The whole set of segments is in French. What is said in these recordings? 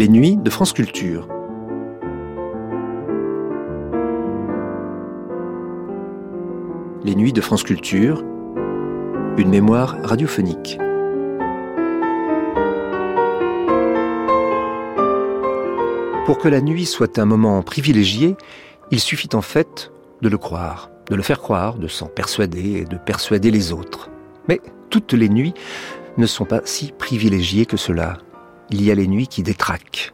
Les nuits de France Culture. Les nuits de France Culture, une mémoire radiophonique. Pour que la nuit soit un moment privilégié, il suffit en fait de le croire, de le faire croire, de s'en persuader et de persuader les autres. Mais toutes les nuits ne sont pas si privilégiées que cela. Il y a les nuits qui détraquent.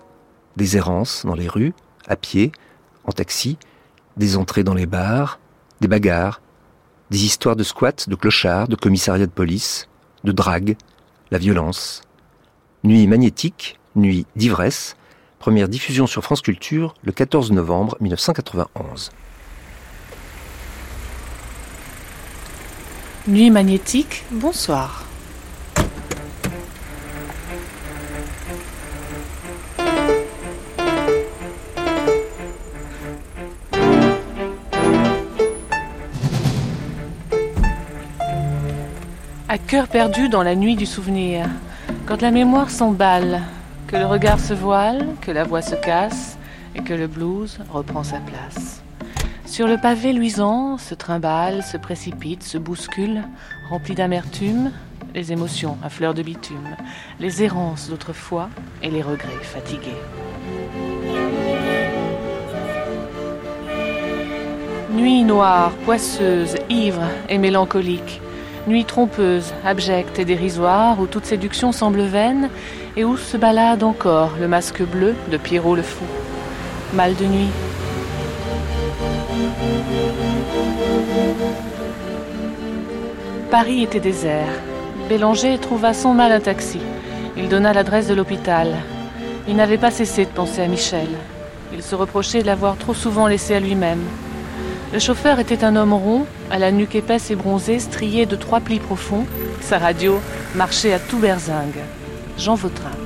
Des errances dans les rues, à pied, en taxi, des entrées dans les bars, des bagarres, des histoires de squats, de clochards, de commissariats de police, de drague, la violence. Nuit magnétique, nuit d'ivresse, première diffusion sur France Culture le 14 novembre 1991. Nuit magnétique, bonsoir. À cœur perdu dans la nuit du souvenir, quand la mémoire s'emballe, que le regard se voile, que la voix se casse et que le blues reprend sa place. Sur le pavé luisant, se trimballe, se précipite, se bouscule, rempli d'amertume, les émotions à fleur de bitume, les errances d'autrefois et les regrets fatigués. Nuit noire, poisseuse, ivre et mélancolique, Nuit trompeuse, abjecte et dérisoire, où toute séduction semble vaine, et où se balade encore le masque bleu de Pierrot le Fou. Mal de nuit. Paris était désert. Bélanger trouva son mal un taxi. Il donna l'adresse de l'hôpital. Il n'avait pas cessé de penser à Michel. Il se reprochait de l'avoir trop souvent laissé à lui-même. Le chauffeur était un homme rond, à la nuque épaisse et bronzée, strié de trois plis profonds. Sa radio marchait à tout berzingue. Jean Vautrin.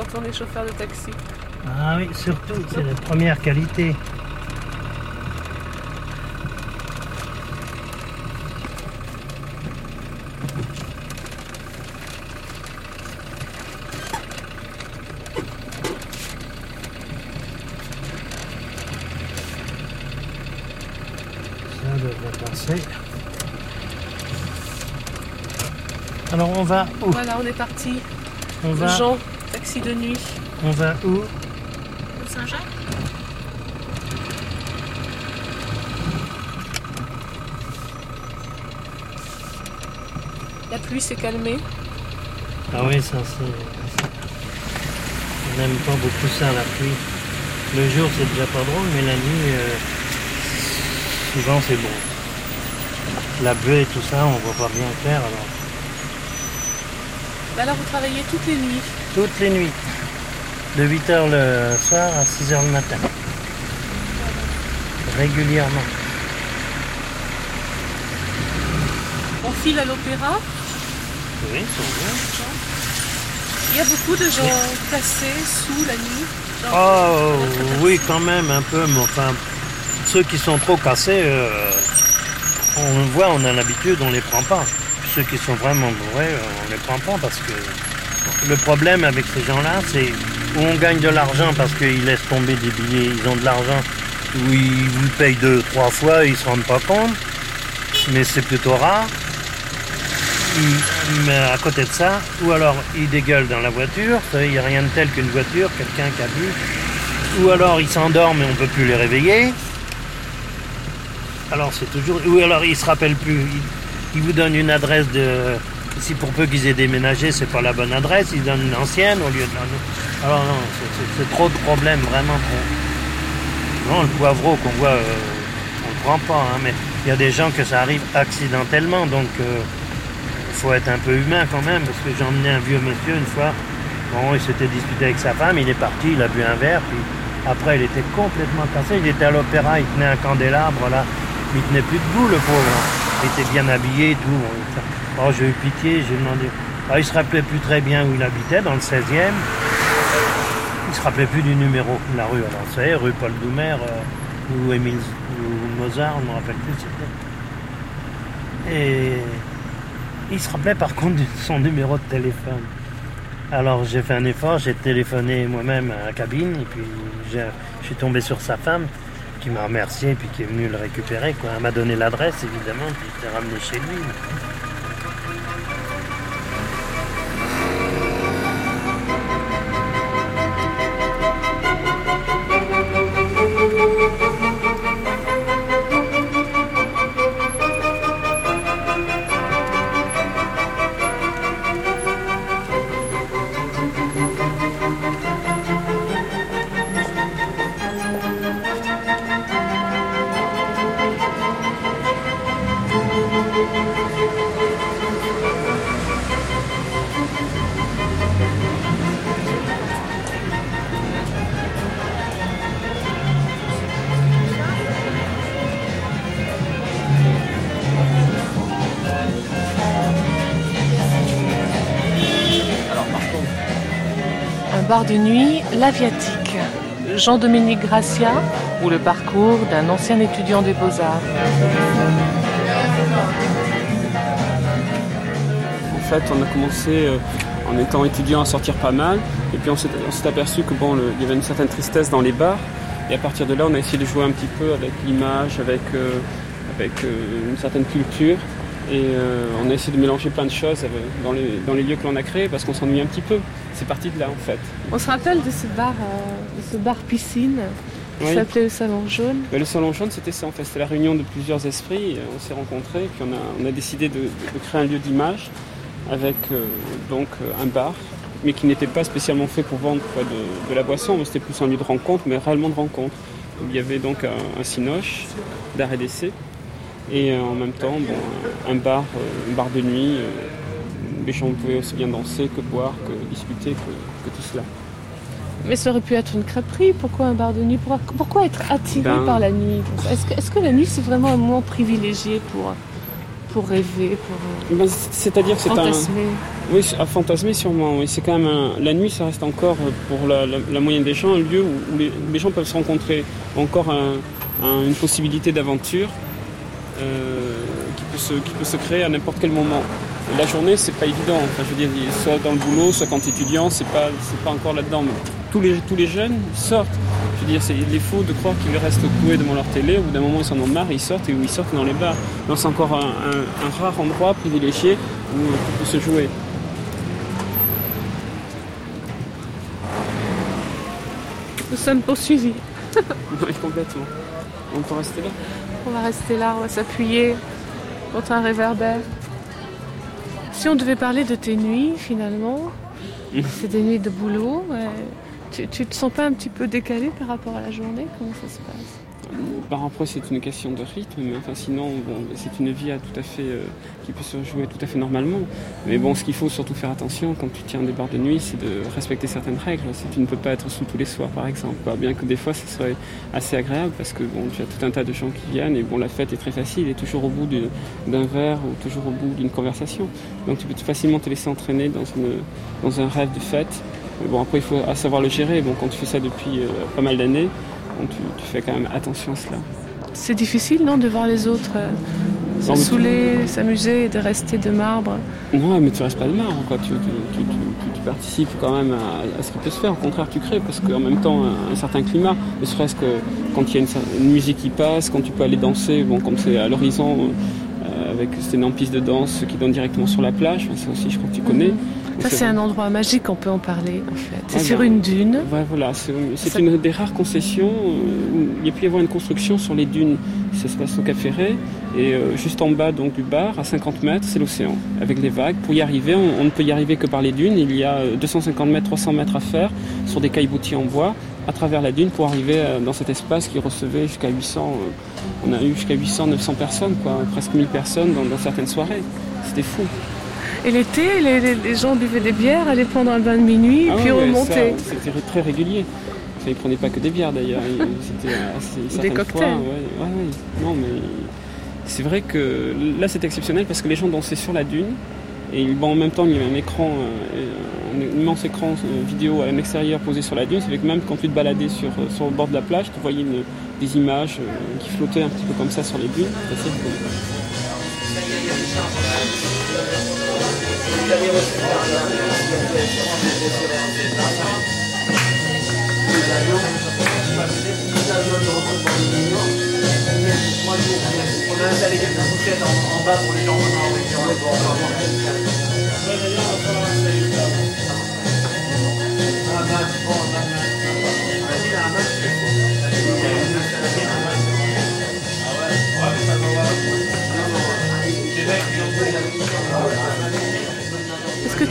Quand on est chauffeur de taxi. Ah oui, surtout, c'est la première qualité. Ça devrait passer. Alors on va où? Voilà, on est parti. On va, Jean, taxi de nuit. on va où Saint-Jacques La pluie s'est calmée. Ah oui, ça c'est. On n'aime pas beaucoup ça, la pluie. Le jour c'est déjà pas drôle, mais la nuit, euh, souvent c'est bon. La buée et tout ça, on voit pas bien clair alors. Bah alors vous travaillez toutes les nuits. Toutes les nuits. De 8h le soir à 6h le matin. Régulièrement. On file à l'opéra. Oui, c'est bien. Il y a beaucoup de gens placés sous la nuit. Oh oui, quand même un peu, mais enfin, ceux qui sont trop cassés, euh, on le voit, on a l'habitude, on les prend pas. Ceux qui sont vraiment bourrés, euh, on les prend pas parce que le problème avec ces gens-là, c'est où on gagne de l'argent parce qu'ils laissent tomber des billets, ils ont de l'argent, où ils vous payent deux, trois fois, ils se rendent pas compte, mais c'est plutôt rare. Mais à côté de ça, ou alors ils dégueulent dans la voiture, il n'y a rien de tel qu'une voiture, quelqu'un qui a bu, ou alors ils s'endorment et on peut plus les réveiller. Alors c'est toujours. Ou alors ils se rappellent plus. Ils, vous donnent une adresse de. Si pour peu qu'ils aient déménagé, c'est pas la bonne adresse, ils donnent une ancienne au lieu de la. Alors non, c'est trop de problèmes vraiment. Non, le poivreau qu'on voit, euh, on le prend pas, hein, mais il y a des gens que ça arrive accidentellement, donc il euh, faut être un peu humain quand même, parce que j'ai emmené un vieux monsieur une fois. Bon, il s'était disputé avec sa femme, il est parti, il a bu un verre, puis après il était complètement cassé, il était à l'opéra, il tenait un candélabre là, il tenait plus debout le pauvre. Il était bien habillé et tout. Oh, j'ai eu pitié, j'ai demandé. Ah, il se rappelait plus très bien où il habitait, dans le 16e. Il se rappelait plus du numéro de la rue. Alors c'est rue Paul Doumer euh, ou Émile ou Mozart, on ne me rappelle plus c'était. Et il se rappelait par contre de son numéro de téléphone. Alors j'ai fait un effort, j'ai téléphoné moi-même à la cabine et puis je suis tombé sur sa femme qui m'a remercié puis qui est venu le récupérer. Quoi. Elle m'a donné l'adresse évidemment, puis je l'ai ramené chez lui. Nuit, l'Aviatique. Jean-Dominique Gracia ou le parcours d'un ancien étudiant des beaux-arts. En fait, on a commencé euh, en étant étudiant à sortir pas mal, et puis on s'est aperçu que bon, y avait une certaine tristesse dans les bars, et à partir de là, on a essayé de jouer un petit peu avec l'image, avec, euh, euh, une certaine culture. Et on a essayé de mélanger plein de choses dans les, dans les lieux que l'on a créés parce qu'on s'ennuie un petit peu. C'est parti de là en fait. On se rappelle de ce bar, euh, ce bar piscine qui s'appelait le Salon Jaune. le Salon Jaune, c'était ça en fait. C'était la réunion de plusieurs esprits. On s'est rencontrés, puis on a, décidé de, créer un lieu d'image avec euh, donc euh, un bar, mais qui n'était pas spécialement fait pour vendre de, la boisson. C'était plus un lieu de rencontre, mais réellement de rencontre. Il y avait donc un, un cinoche d'art et d'essai, et en même temps un bar, un bar de nuit les gens pouvaient aussi bien danser que boire, que discuter, que, tout cela. Mais ça aurait pu être une crêperie. Pourquoi un bar de nuit? Pourquoi, être attiré ben- par la nuit? Est-ce que, la nuit, c'est vraiment un moment privilégié pour, pour rêver pour ben, C'est-à-dire que c'est un... Oui, à fantasmer sûrement. Oui. C'est quand même La nuit, ça reste encore, pour la, moyenne des gens, un lieu où, les, gens peuvent se rencontrer. Encore une possibilité d'aventure euh, qui, peut se, qui peut se créer à n'importe quel moment la journée, c'est pas évident. Enfin, je veux dire, soit dans le boulot, soit quand tu es étudiant, c'est pas, c'est pas encore là-dedans. Mais tous les, tous les jeunes sortent. Je veux dire, c'est, il est faux de croire qu'ils restent cloués devant leur télé. Au bout d'un moment, ils s'en ont marre, ils sortent et où ils sortent dans les bars. Donc, c'est encore un, rare endroit privilégié où on peut se jouer. Nous sommes poursuivis. oui, complètement. On peut rester là On va rester là, on va s'appuyer contre un réverbère. Si on devait parler de tes nuits, finalement, c'est des nuits de boulot. Tu, tu te sens pas un petit peu décalé par rapport à la journée? Comment ça se passe? Par après, c'est une question de rythme, mais enfin, sinon, c'est une vie à tout à fait, euh, qui peut se jouer tout à fait normalement. Mais bon, ce qu'il faut surtout faire attention quand tu tiens des bars de nuit, c'est de respecter certaines règles. Si tu ne peux pas être sous tous les soirs, par exemple, bien que des fois, ce serait assez agréable parce que bon, tu as tout un tas de gens qui viennent et bon, la fête est très facile et toujours au bout d'un verre ou toujours au bout d'une conversation. Donc, tu peux facilement te laisser entraîner dans un rêve de fête. Mais bon, après, il faut savoir le gérer. Bon, quand tu fais ça depuis euh, pas mal d'années, tu, fais quand même attention à cela. C'est difficile, non, de voir les autres euh, se saouler, s'amuser et de rester de marbre Non, mais tu restes pas de marbre, quoi. Tu, participes quand même à, ce qui peut se faire. Au contraire, tu crées, parce qu'en même temps, un, certain climat, ne serait-ce que quand il y a une, musique qui passe, quand tu peux aller danser, bon, comme c'est à l'horizon, euh, avec une piste de danse qui donne directement sur la plage, ça aussi, je crois que tu connais. Ça, c'est un endroit magique, on peut en parler, en fait. C'est sur une dune. voilà, c'est une des rares concessions euh, où il y a pu y avoir une construction sur les dunes. Ça se passe au Cap Ferré. Et euh, juste en bas donc, du bar, à 50 mètres, c'est l'océan, avec les vagues. Pour y arriver, on, ne peut y arriver que par les dunes. Il y a 250 mètres, 300 mètres à faire sur des cailleboutiers en bois à travers la dune pour arriver dans cet espace qui recevait jusqu'à 800, on a eu jusqu'à 800, 900 personnes, quoi, presque 1000 personnes dans certaines soirées. C'était fou. Et l'été, les, gens buvaient des bières, allaient prendre un bain de minuit, et ah puis remontaient. C'était très régulier. ils ne prenaient pas que des bières d'ailleurs. C'était des cocktails. non, mais c'est vrai que là c'est exceptionnel parce que les gens dansaient sur la dune. Et bon, en même temps, il y avait un écran, euh, un immense écran euh, vidéo à l'extérieur posé sur la dune. C'est que même quand tu te baladais sur, euh, sur le bord de la plage, tu voyais des images qui flottaient un petit peu comme ça sur les dunes. On a installé quelques couchettes en, bas pour les gens en région. On va avoir D'ailleurs, on va falloir installer ça. Ah bah, bon, vas-y,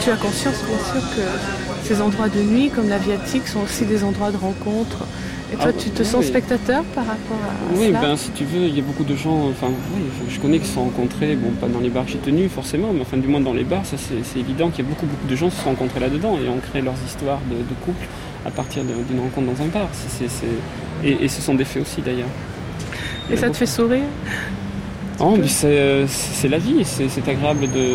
tu as conscience, bien sûr, que ces endroits de nuit, comme l'aviatique, sont aussi des endroits de rencontre et toi, ah, tu te sens spectateur par rapport à Oui, ben, si tu veux, il y a beaucoup de gens, enfin, oui, je, connais qui se sont rencontrés, bon, pas dans les bars que j'ai tenus forcément, mais enfin, du moins dans les bars, ça c'est évident qu'il y a beaucoup, beaucoup de gens qui se sont rencontrés là-dedans et ont créé leurs histoires de, couple à partir d'une rencontre dans un bar. Et, ce sont des faits aussi d'ailleurs. Et ça te fait sourire? Oh, c'est la vie, c'est agréable de.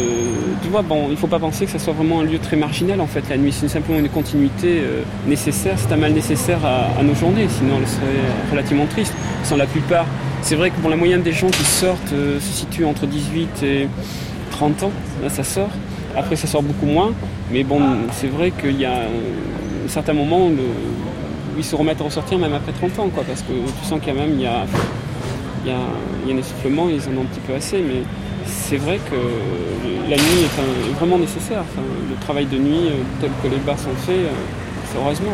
Tu vois, bon, il faut pas penser que ça soit vraiment un lieu très marginal en fait. La nuit, c'est simplement une continuité euh, nécessaire, c'est un mal nécessaire à, nos journées, sinon elle serait relativement triste. Sans la plupart, c'est vrai que pour la moyenne des gens qui sortent euh, se situe entre 18 et 30 ans, là ça sort. Après, ça sort beaucoup moins, mais bon, c'est vrai qu'il y a un certain moment où ils se remettent à ressortir même après 30 ans, quoi, parce que tu sens quand même il y a il y a, un essoufflement, ils en ont un petit peu assez, mais c'est vrai que la nuit est, vraiment nécessaire. le travail de nuit, euh, tel que les bars sont faits, euh, c'est heureusement.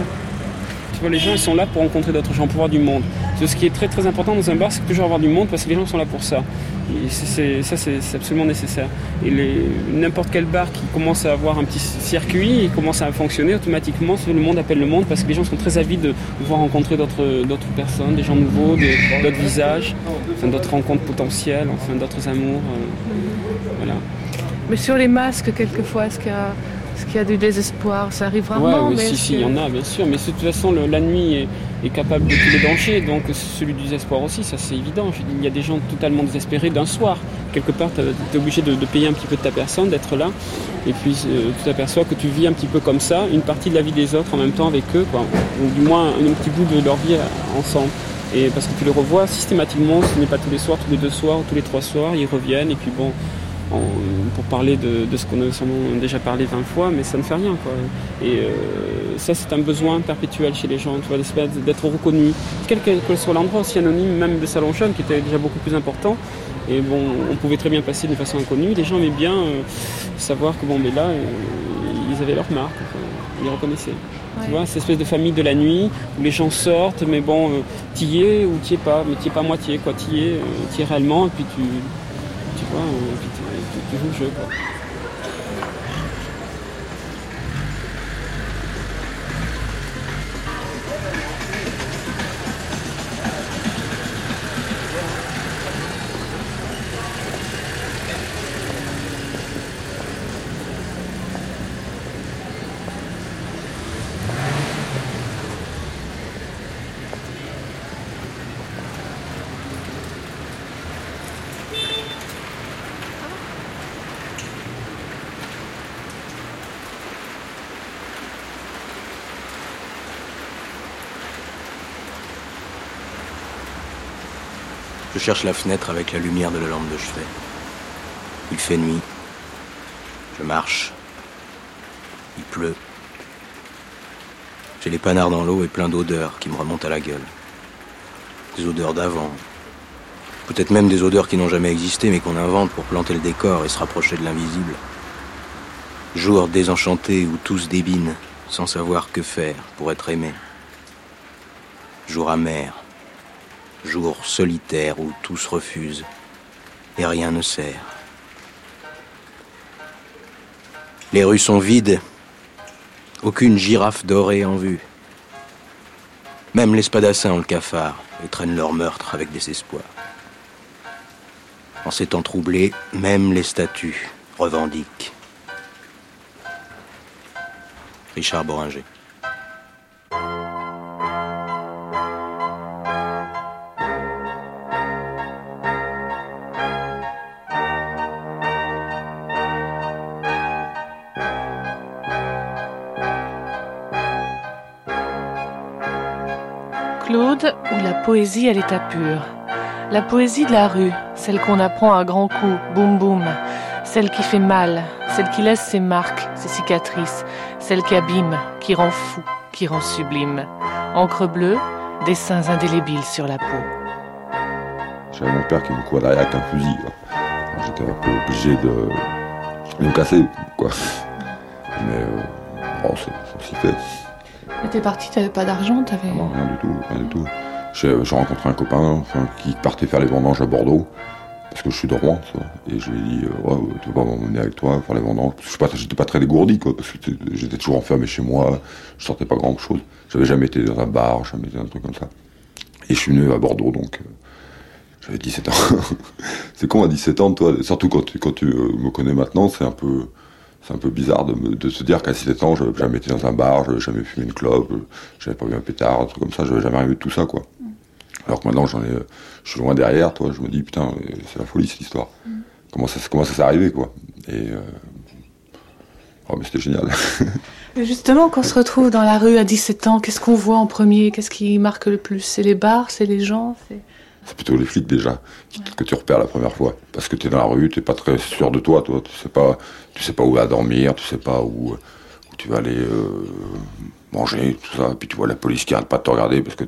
Tu vois, les gens ils sont là pour rencontrer d'autres gens, pour voir du monde. Ce qui est très très important dans un bar, c'est toujours avoir du monde parce que les gens sont là pour ça. Et ça, c'est absolument nécessaire. Et n'importe quel bar qui commence à avoir un petit circuit et commence à fonctionner, automatiquement, le monde appelle le monde parce que les gens sont très avides de pouvoir rencontrer d'autres personnes, des gens nouveaux, d'autres visages, enfin, d'autres rencontres potentielles, enfin, d'autres amours. Euh, voilà. Mais sur les masques, quelquefois, est-ce qu'il y a est-ce qu'il y a du désespoir? Ça arrive rarement. Oui, si, si, il y en a, bien sûr. Mais de toute façon, la nuit est, capable de tous les dangers. Donc, celui du désespoir aussi, ça c'est évident. il y a des gens totalement désespérés d'un soir. Quelque part, tu es obligé de, payer un petit peu de ta personne, d'être là. Et puis, euh, tu t'aperçois que tu vis un petit peu comme ça, une partie de la vie des autres en même temps avec eux, quoi. ou du moins un petit bout de leur vie ensemble. Et parce que tu les revois systématiquement, ce n'est pas tous les soirs, tous les deux soirs, tous les trois soirs, ils reviennent. Et puis bon, pour parler de, ce qu'on a déjà parlé 20 fois, mais ça ne fait rien. Quoi. Et euh, ça, c'est un besoin perpétuel chez les gens, tu vois, d'être reconnu, quel que soit l'endroit, aussi anonyme, même de salon jeune, qui était déjà beaucoup plus important. Et bon, on pouvait très bien passer de façon inconnue. Les gens aimaient bien euh, savoir que bon, mais là, euh, ils avaient leur marque, ils les reconnaissaient. Tu vois, cette espèce de famille de la nuit où les gens sortent, mais bon, t'y es ou t'y es pas, mais t'y es pas moitié, quoi. T'y es, es réellement, et puis tu, tu vois, tu joues le jeu. Quoi. Je cherche la fenêtre avec la lumière de la lampe de chevet. Il fait nuit. Je marche. Il pleut. J'ai les panards dans l'eau et plein d'odeurs qui me remontent à la gueule. Des odeurs d'avant. Peut-être même des odeurs qui n'ont jamais existé mais qu'on invente pour planter le décor et se rapprocher de l'invisible. Jour désenchanté où tous débinent sans savoir que faire pour être aimé. Jour amer, jour solitaire où tous refusent et rien ne sert. Les rues sont vides, aucune girafe dorée en vue. Même les spadassins ont le cafard et traînent leur meurtre avec désespoir. En ces temps troublés, même les statues revendiquent. Richard Boringer. Claude ou la poésie à l'état pur. La poésie de la rue, celle qu'on apprend à grands coups, boum boum, celle qui fait mal, celle qui laisse ses marques, ses cicatrices, celle qui abîme, qui rend fou, qui rend sublime. Encre bleue, dessins indélébiles sur la peau. J'avais mon père qui me courait derrière avec un fusil. J'étais un peu obligé de me casser. Mais euh, oh, s'y fait. T'es parti, t'avais pas d'argent, t'avais. Rien du tout, rien du tout. J'ai rencontré un copain qui partait faire les vendanges à Bordeaux, parce que je suis de Rouen. Et je lui ai dit, euh, ouais, tu vas m'emmener avec toi faire les vendanges. Je pas, j'étais pas très dégourdi, quoi, parce que j'étais toujours enfermé chez moi, je sortais pas grand chose. J'avais jamais été dans un bar, jamais été dans un truc comme ça. Et je suis venu à Bordeaux, donc. Euh, j'avais 17 ans. c'est con à 17 ans, toi, surtout quand tu, quand tu euh, me connais maintenant, c'est un peu c'est un peu bizarre de, me, de se dire qu'à 17 ans, j'avais jamais été dans un bar, j'avais jamais fumé une clope, j'avais pas vu un pétard, un truc comme ça, j'avais jamais arrivé de tout ça, quoi. Alors que maintenant, j'en ai, je suis loin derrière, toi, je me dis, putain, c'est la folie cette histoire. Comment ça, comment ça s'est arrivé, quoi. Et. Euh... Oh, mais c'était génial. Justement, quand on se retrouve dans la rue à 17 ans, qu'est-ce qu'on voit en premier? Qu'est-ce qui marque le plus? C'est les bars, c'est les gens c'est plutôt les flics déjà que tu repères la première fois. Parce que tu es dans la rue tu n'es pas très sûr de toi toi. Tu sais pas tu sais pas où à dormir tu sais pas où, où tu vas aller euh, manger tout ça. Puis tu vois la police qui arrête pas de te regarder parce que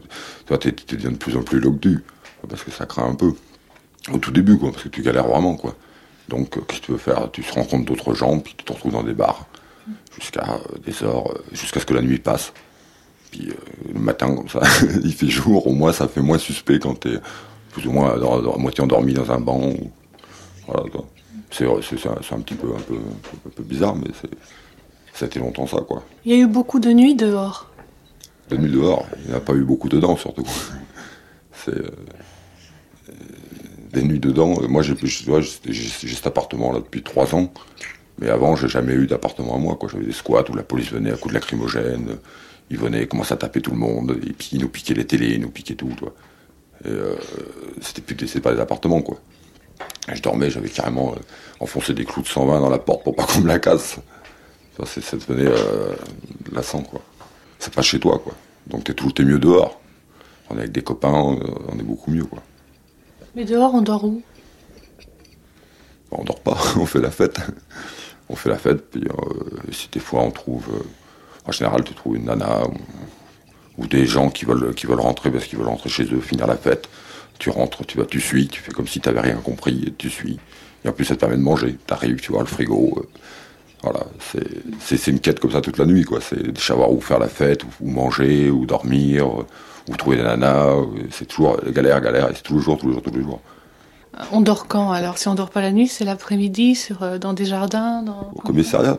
toi tu deviens de plus en plus locdu parce que ça craint un peu. Au tout début quoi parce que tu galères vraiment quoi. Donc euh, qu'est-ce que tu veux faire? Tu te rencontres d'autres gens puis tu te retrouves dans des bars jusqu'à euh, des heures jusqu'à ce que la nuit passe. Puis le matin, comme ça, il fait jour, au moins ça fait moins suspect quand t'es plus ou moins à, moitié endormi dans un banc. Voilà, c'est, un, petit peu, un peu, un peu bizarre, mais ça a été longtemps ça, quoi. Il y a eu beaucoup de nuits dehors. De nuits dehors, il n'y a pas eu beaucoup dedans, surtout. C'est euh, des nuits dedans. Moi, j'ai, j'ai, cet appartement là depuis trois ans, mais avant, j'ai jamais eu d'appartement à moi. Quoi. J'avais des squats où la police venait à coups de lacrymogène, ils venaient, commençaient à taper tout le monde, ils nous piquaient les télés, ils nous piquaient tout. Toi. Euh, c'était plus c'est pas des appartements quoi. je dormais, j'avais carrément euh, enfoncé des clous de 120 dans la porte pour pas qu'on me la casse. Ça, ça devenait euh, lassant quoi. C'est pas chez toi quoi. Donc t'es toujours t'es mieux dehors. On est avec des copains, on est beaucoup mieux quoi. Mais dehors on dort où? On dort pas, on fait la fête. On fait la fête, puis si des fois on trouve, en général tu trouves une nana, ou des gens qui veulent, qui veulent rentrer parce qu'ils veulent rentrer chez eux, finir la fête. Tu rentres, tu vas, tu suis, tu fais comme si tu n'avais rien compris, et tu suis. Et en plus, ça te permet de manger. Tu arrives, tu vois le frigo. Euh, voilà, c'est une quête comme ça toute la nuit, quoi. C'est de savoir où faire la fête, où, manger, où dormir, où trouver des nanas. C'est toujours galère, galère, et c'est tous les jours, tous les jours, tous les jours. On dort quand alors Si on dort pas la nuit, c'est l'après-midi, sur euh, dans des jardins Au commissariat.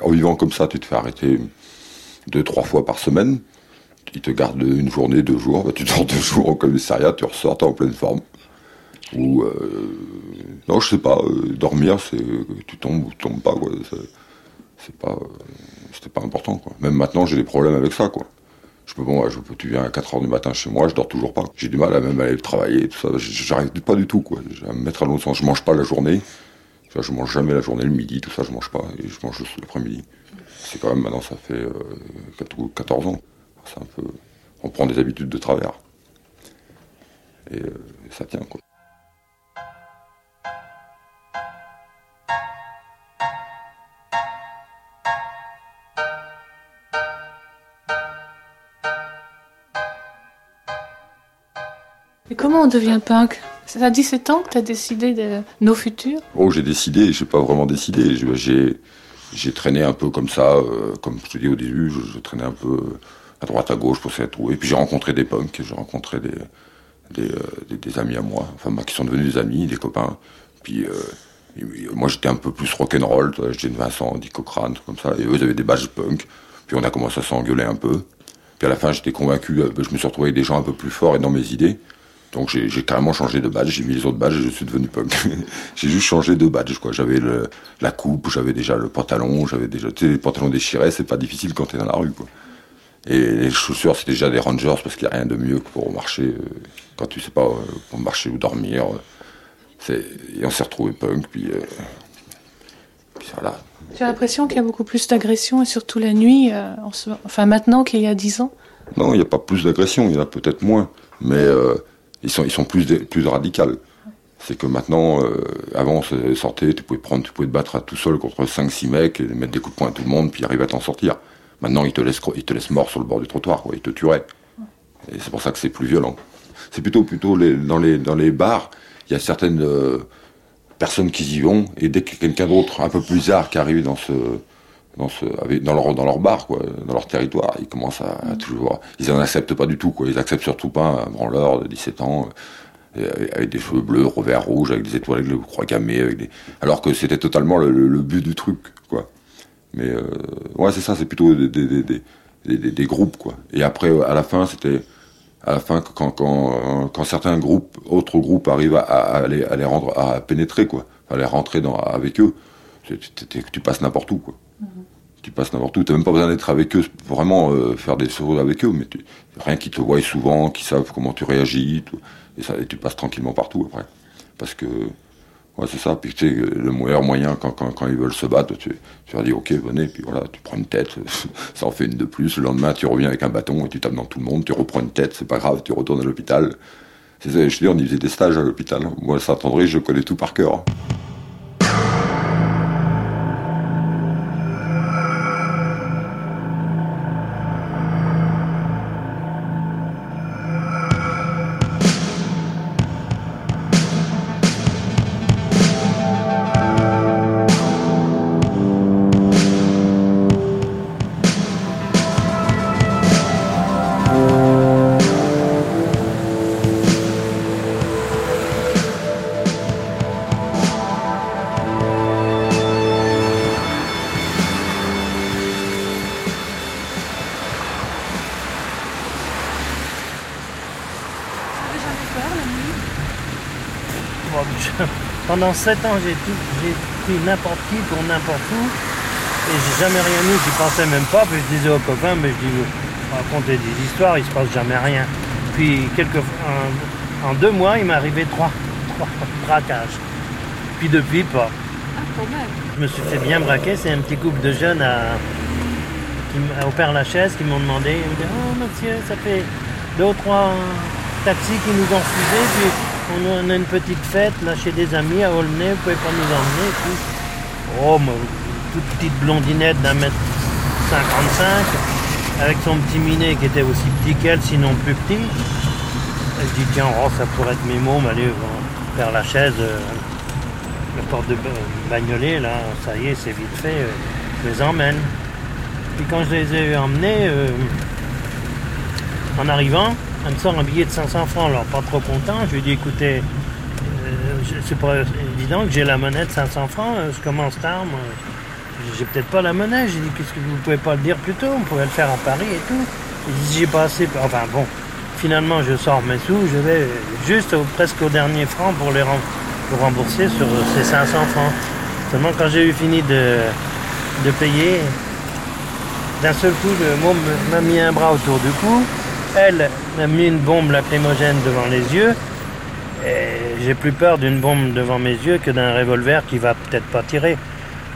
en vivant comme ça, tu te fais arrêter deux, trois fois par semaine il te garde une journée, deux jours, bah, tu dors deux jours au commissariat, tu ressors, en pleine forme. Ou, euh, non, je sais pas, euh, dormir, c'est tu tombes ou tu tombes pas, quoi. C'est pas, euh, c'était pas important, quoi. Même maintenant, j'ai des problèmes avec ça, quoi. Je peux, bon, tu viens à 4 h du matin chez moi, je dors toujours pas. J'ai du mal à même aller travailler, tout ça. J'arrive pas du tout, quoi. Vais me mettre à l'autre sens. Je mange pas la journée. Je mange jamais la journée, le midi, tout ça, je mange pas. Et je mange juste l'après-midi. C'est quand même, maintenant, ça fait 14 ans un peu, on prend des habitudes de travers. Et euh, ça tient quoi. Et comment on devient punk? C'est à 17 ans que tu as décidé de nos futurs? Oh, j'ai décidé, j'ai pas vraiment décidé. J'ai j'ai traîné un peu comme ça, comme je te dis au début, je, traînais un peu à droite à gauche pour essayer de trouver. Puis j'ai rencontré des punks, j'ai rencontré des des, amis à moi, enfin qui sont devenus des amis, des copains. Puis moi j'étais un peu plus rock'n'roll, j'étais Vincent, Dick Cochrane, comme ça, et eux ils avaient des badges punk. Puis on a commencé à s'engueuler un peu. Puis à la fin j'étais convaincu, je me suis retrouvé avec des gens un peu plus forts et dans mes idées. Donc j'ai carrément changé de badge, j'ai mis les autres badges et je suis devenu punk. j'ai juste changé de badge, quoi. J'avais la coupe, j'avais déjà le pantalon, j'avais déjà, tu sais, les pantalons déchirés, c'est pas difficile quand t'es dans la rue, quoi. Et les chaussures, c'était déjà des Rangers parce qu'il n'y a rien de mieux que pour marcher euh, quand tu sais pas euh, pour marcher ou dormir. Et on s'est retrouvé punk, puis, euh, puis voilà. Tu as l'impression qu'il y a beaucoup plus d'agression et surtout la nuit, enfin maintenant qu'il y a dix ans Non, il n'y a pas plus d'agression, il y en a peut-être moins, mais ils sont, ils sont plus, plus radicales. C'est que maintenant, avant, on sortait, tu pouvais prendre, tu pouvais te battre à tout seul contre 5-6 mecs et mettre des coups de poing à tout le monde, puis arriver à t'en sortir. Maintenant, il te laisse, il te laisse mort sur le bord du trottoir, quoi. Il te tuerait. Et c'est pour ça que c'est plus violent. C'est plutôt, plutôt dans les, dans les bars, il y a certaines euh, personnes qui y vont, et dès que quelqu'un d'autre, un peu plus art, qui arrive dans ce, dans ce, dans leur, dans leur bar, quoi, dans leur territoire, ils commencent à, toujours, ils en acceptent pas du tout, quoi. Ils acceptent surtout pas un branleur de 17 ans, euh, avec des cheveux bleus, revers rouges, avec des étoiles, avec le croix gammé, avec des... alors que c'était totalement le, but du truc, quoi. Mais euh, ouais, c'est ça, c'est plutôt des, des, des, des, groupes, quoi. Et après, à la fin, c'était à la fin quand, quand, quand certains groupes, autres groupes arrivent à, à, les, à les rendre, à pénétrer, quoi, à les rentrer dans, avec eux, tu passes n'importe où, quoi. Mm-hmm. Tu passes n'importe où. T'as même pas besoin d'être avec eux, vraiment euh, faire des choses avec eux, mais rien qu'ils te voient souvent, qu'ils savent comment tu réagis, et, ça, et tu passes tranquillement partout après. Parce que Ouais, c'est ça. Puis tu sais, le meilleur moyen, quand, quand, quand ils veulent se battre, tu, tu leur dis ok, venez, puis voilà, tu prends une tête, ça en fait une de plus. Le lendemain, tu reviens avec un bâton et tu tapes dans tout le monde, tu reprends une tête, c'est pas grave, tu retournes à l'hôpital. C'est ça, je dis, on y faisait des stages à l'hôpital. Moi, ça attendrait, je connais tout par cœur. Pendant 7 ans, j'ai pris n'importe qui pour n'importe où. Et j'ai jamais rien eu, j'y pensais même pas. Puis je disais aux copains, mais je dis, raconter des histoires, il se passe jamais rien. Puis quelques, en, deux mois, il m'est arrivé trois, braquages. Puis depuis, pas. Ah, je me suis fait bien braquer. C'est un petit couple de jeunes à, qui, au Père Lachaise qui m'ont demandé. Ils me dit, oh monsieur, ça fait deux ou trois taxis qui nous ont refusés. Puis on a une petite fête là chez des amis à Aulnay, vous pouvez pas nous emmener Oh, toute petite blondinette d'un mètre 55, avec son petit minet qui était aussi petit qu'elle, sinon plus petit. je dis tiens, oh, ça pourrait être mes mômes, allez faire la chaise, euh, la porte de Bagnolet, là, ça y est, c'est vite fait, euh, je les emmène. Puis quand je les ai emmenés, euh, en arrivant, elle me sort un billet de 500 francs, alors pas trop content. Je lui dis écoutez, euh, c'est pas évident que j'ai la monnaie de 500 francs, euh, je commence tard, moi. J'ai peut-être pas la monnaie. J'ai dit qu'est-ce que vous pouvez pas le dire plus tôt, on pourrait le faire à Paris et tout. Il dit j'ai pas assez. Enfin bon, finalement je sors mes sous, je vais juste presque au dernier franc pour les rembourser sur ces 500 francs. Seulement quand j'ai eu fini de, de payer, d'un seul coup le môme m'a mis un bras autour du cou elle m'a mis une bombe lacrymogène devant les yeux. Et j'ai plus peur d'une bombe devant mes yeux que d'un revolver qui va peut-être pas tirer.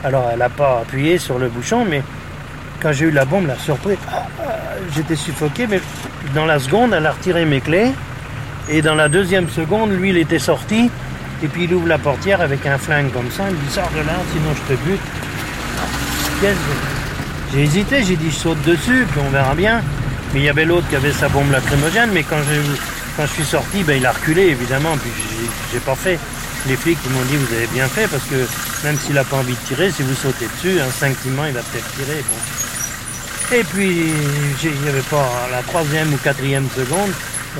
Alors elle n'a pas appuyé sur le bouchon, mais quand j'ai eu la bombe, la surprise, ah, ah, j'étais suffoqué, mais dans la seconde, elle a retiré mes clés. Et dans la deuxième seconde, lui, il était sorti. Et puis il ouvre la portière avec un flingue comme ça. Il me dit Sors de là, sinon je te bute. J'ai hésité, j'ai dit Je saute dessus, puis on verra bien. Mais il y avait l'autre qui avait sa bombe lacrymogène, mais quand, quand je suis sorti, ben, il a reculé évidemment, puis j'ai pas fait. Les flics m'ont dit vous avez bien fait parce que Même s'il n'a pas envie de tirer, si vous sautez dessus, instinctivement, il va peut-être tirer. Et puis, il n'y avait pas la troisième ou quatrième seconde,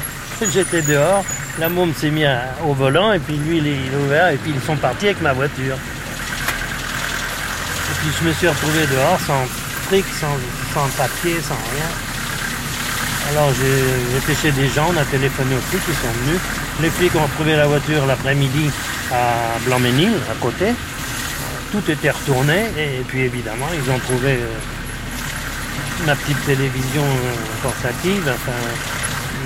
j'étais dehors, la môme s'est mise au volant, et puis lui, il est ouvert, et puis ils sont partis avec ma voiture. Et puis je me suis retrouvé dehors sans fric, sans, sans papier, sans rien. Alors j'étais chez des gens, on a téléphoné aux flics, ils sont venus. Les flics ont trouvé la voiture l'après-midi à Blanc-Ménil, à côté. Tout était retourné et puis évidemment ils ont trouvé euh, ma petite télévision euh, portative, enfin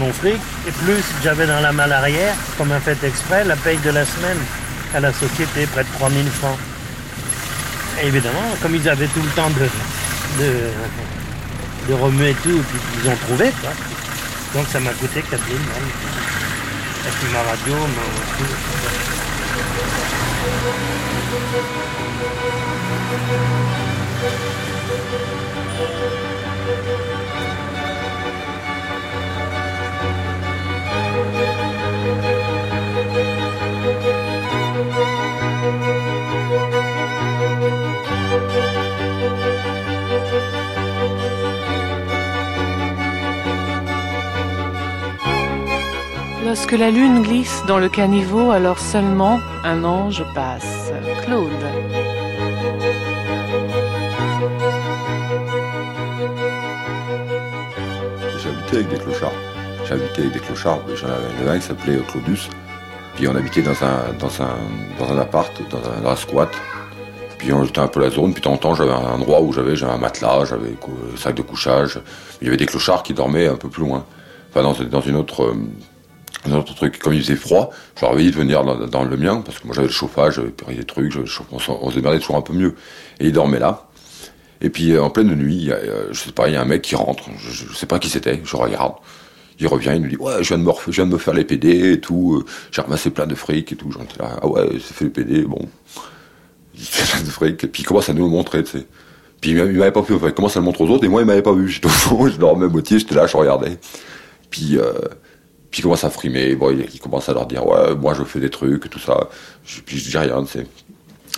mon fric, et plus j'avais dans la malle arrière, comme un fait exprès, la paye de la semaine à la société, près de 3000 francs. Et évidemment, comme ils avaient tout le temps de, de remuer tout, et puis ils ont trouvé, quoi. Donc ça m'a coûté 4000 balles. Et puis ma radio. Lorsque la lune glisse dans le caniveau, alors seulement un ange passe. Claude. J'habitais avec des clochards. J'habitais avec des clochards. J'en avais un qui s'appelait Claudius. Puis on habitait dans un, dans un, dans un appart, dans un, squat. Puis on était un peu la zone. Puis de temps en temps, j'avais un endroit où j'avais un matelas, j'avais un sac de couchage. Il y avait des clochards qui dormaient un peu plus loin. Enfin, dans, dans une autre euh, comme il faisait froid, je leur avais dit de venir dans, le mien, parce que moi j'avais le chauffage, j'avais pris des trucs, on, on se démerdait toujours un peu mieux. Et ils dormaient là. Et puis euh, en pleine nuit, il euh, je sais pas, il y a un mec qui rentre, je, sais pas qui c'était, je regarde. Il revient, il nous dit ouais, je viens de me, je me faire les PD et tout, euh, j'ai ramassé plein de fric et tout. J'en là, ah ouais, c'est fait les PD, bon. Il fait plein de fric, et puis il commence à nous le montrer, tu sais. Puis il m'avait pas vu, enfin, il commence à le montrer aux autres, et moi il m'avait pas vu. J'étais au fond, je dormais moitié, j'étais là, je regardais. Puis puis il commence à frimer, bon, il, commence à leur dire ouais, moi je fais des trucs, tout ça. Puis je dis rien, tu sais.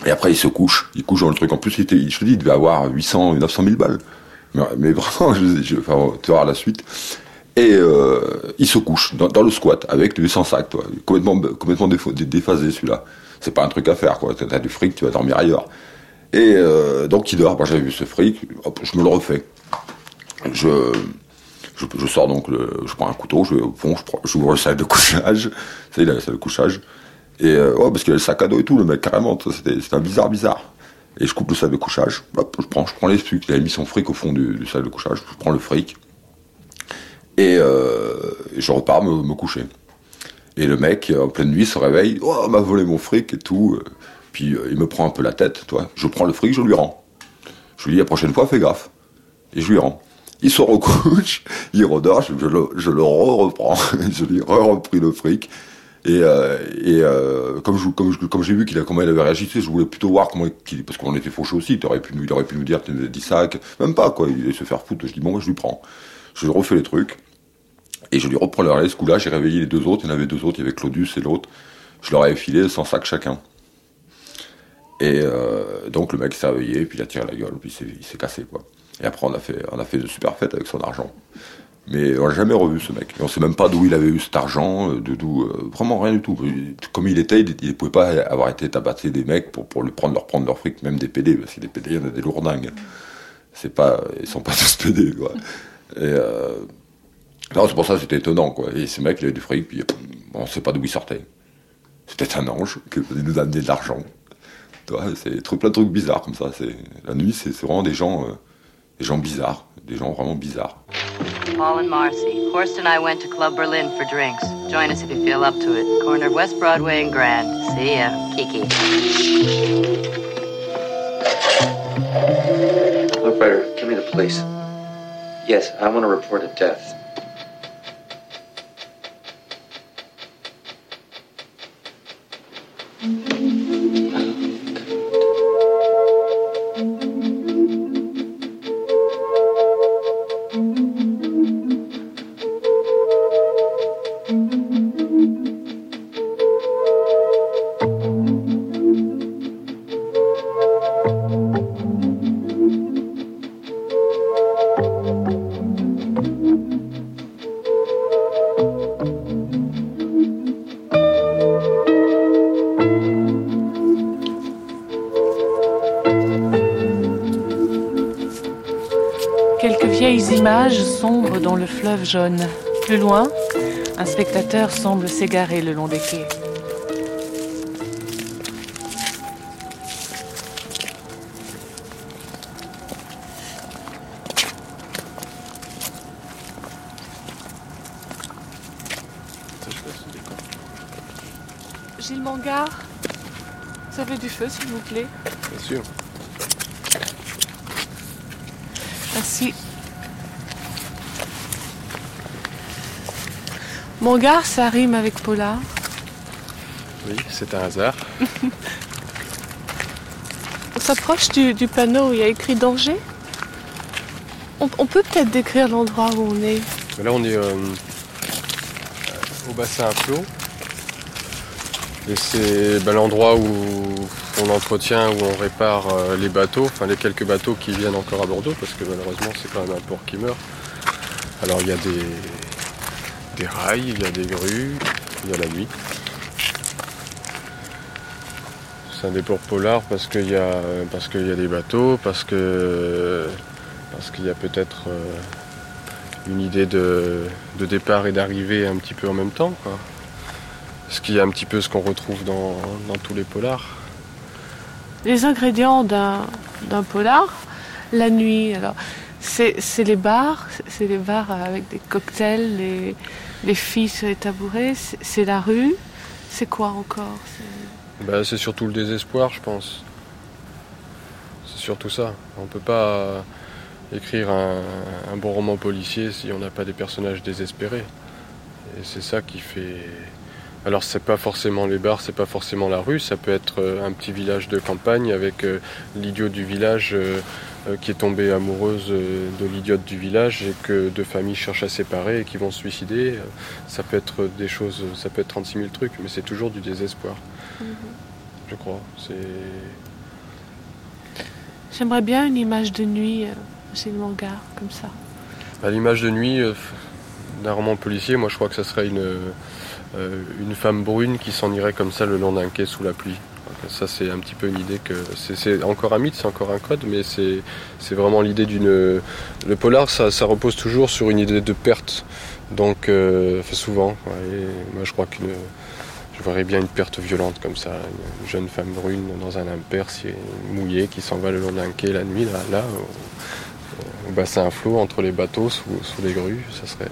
Et après il se couche, il couche dans le truc. En plus, il était, je te dis, il devait avoir 800, 900 000 balles. Mais, vraiment, je, je, tu verras la suite. Et euh, il se couche dans, le squat avec 800 sacs, toi, complètement, complètement déphasé celui-là. C'est pas un truc à faire, quoi. T'as du fric, tu vas dormir ailleurs. Et euh, donc il dort. Moi j'avais vu ce fric, hop, je me le refais. Je je, sors donc, je prends un couteau, je vais au fond, j'ouvre le sac de couchage. Ça, il a la salle de couchage. Et euh, parce qu'il a le sac à dos et tout, le mec, carrément. C'était un bizarre, bizarre. Et je coupe le sac de couchage. Je prends, je prends les trucs. Il avait mis son fric au fond du, sac de couchage. Je prends le fric. Et, euh, je repars me, coucher. Et le mec, en pleine nuit, se réveille. Oh, m'a volé mon fric et tout. Puis euh, il me prend un peu la tête, toi. Je prends le fric, je lui rends. Je lui dis la prochaine fois, fais gaffe. Et je lui rends. Il se recouche, il redort, je, le, je le reprends, je lui ai repris le fric. Et, euh, euh, comme j'ai vu qu'il comment il avait réagi, je voulais plutôt voir comment il, parce qu'on était fauchés aussi. Il aurait pu, il aurait pu nous dire 10 sacs, même pas quoi. Il allait se faire foutre. Je dis bon, moi je lui prends. Je lui refais les trucs et je lui reprends le relais. Ce coup-là, j'ai réveillé les deux autres. Il y en avait deux autres. Il y avait Claudius et l'autre. Je leur ai filé 100 sacs chacun. Et euh, donc le mec s'est réveillé, puis il a tiré la gueule, puis il s'est cassé quoi. Et après, on a fait, on a fait de super fêtes avec son argent. Mais on n'a jamais revu ce mec. Et on sait même pas d'où il avait eu cet argent, euh, de d'où, euh, vraiment rien du tout. Comme il était, il ne pouvait pas avoir été tabassé des mecs pour, pour prendre, leur prendre leur fric, même des PD, parce que des PD, il y en a des lourdingues. C'est pas, ils sont pas tous PD, quoi. Et, euh, non, c'est pour ça que c'était étonnant, quoi. Et ce mec, il avait du fric, puis on sait pas d'où il sortait. C'était un ange qui nous amener de l'argent. C'est plein de trucs bizarres comme ça. La nuit, c'est vraiment des gens des gens bizarres, des gens vraiment bizarres. Paul and Marcy. Horst and I went to Club Berlin for drinks. Join us if you feel up to it. Corner West Broadway and Grand. See ya. Kiki. Look, Ryder, give me the police. Yes, I want to report a death. Dans le fleuve jaune. Plus loin, un spectateur semble s'égarer le long des quais. Gilles Mangard, vous avez du feu, s'il vous plaît Bien sûr. Merci. Mangard, ça rime avec polar. Oui, c'est un hasard. On s'approche du, du panneau où il y a écrit danger. On, on peut peut-être décrire l'endroit où on est. Là, on est euh, au bassin à flot. Et c'est ben, l'endroit où on entretient, où on répare euh, les bateaux, enfin les quelques bateaux qui viennent encore à Bordeaux, parce que malheureusement c'est quand même un port qui meurt. Alors il y a des, des rails, il y a des grues, il y a la nuit. C'est un dépôt polar parce qu'il y, a, y a des bateaux, parce parce qu'il y a peut-être euh, une idée de, de départ et d'arrivée un petit peu en même temps. Quoi. Ce qui est un petit peu ce qu'on retrouve dans, dans tous les polars. Les ingrédients d'un d'un polar, la nuit, alors c'est les bars, c'est les bars avec des cocktails, les, les filles sur les tabourets, c'est la rue, c'est quoi encore? Bah, c'est surtout le désespoir, je pense. C'est surtout ça. On peut pas écrire un, bon roman policier si on n'a pas des personnages désespérés. Et c'est ça qui fait. Alors c'est pas forcément les bars, c'est pas forcément la rue, ça peut être euh, un petit village de campagne avec euh, l'idiot du village euh, euh, qui est tombé amoureuse euh, de l'idiote du village et que deux familles cherchent à séparer et qui vont se suicider. Euh, Ça peut être des choses, ça peut être 36 000 trucs, mais c'est toujours du désespoir je crois. C'est J'aimerais bien une image de nuit euh, chez le Mangard, comme ça. à l'image de nuit euh, d'un roman policier. Moi, je crois que ça serait une euh, une femme brune qui s'en irait comme ça le long d'un quai sous la pluie. Ça, c'est un petit peu une idée que c'est- encore un mythe, c'est encore un code, mais c'est vraiment l'idée d'une. Le polar, ça, ça repose toujours sur une idée de perte. Donc, euh, souvent. ouais, et moi, je crois qu'une je verrais bien une perte violente comme ça, une jeune femme brune dans un impair si- mouillé qui s'en va le long d'un quai la nuit, là, là au, au bassin à flot, entre les bateaux, sous, sous les grues, ça serait.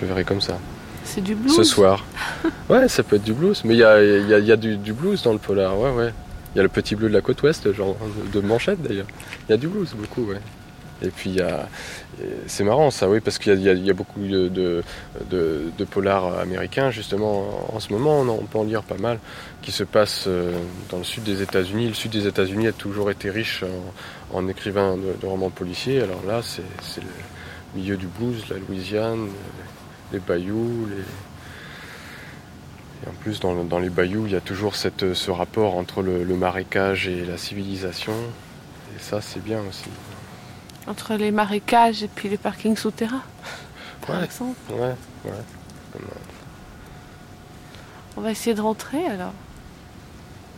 Je verrais comme ça. C'est du blues? Ce soir. Ouais, ça peut être du blues, mais il y a, du, blues dans le polar, ouais, ouais. Il y a le petit bleu de la côte ouest, genre de manchette d'ailleurs. Il y a du blues, beaucoup, ouais. Et puis il y a. C'est marrant ça, oui, parce qu'il y a, beaucoup de, polars américains, justement, en ce moment, on, peut en lire pas mal, qui se passent euh, dans le sud des États-Unis. Le sud des États-Unis a toujours été riche en, écrivains de, de romans policiers. Alors là, c'est c'est le milieu du blues, la Louisiane, les bayous, les. Et en plus, dans, le- dans les bayous, il y a toujours cette, ce rapport entre le, le marécage et la civilisation. Et ça, c'est bien aussi. Entre les marécages et puis les parkings souterrains, par Ouais. exemple. Ouais, On va essayer de rentrer alors.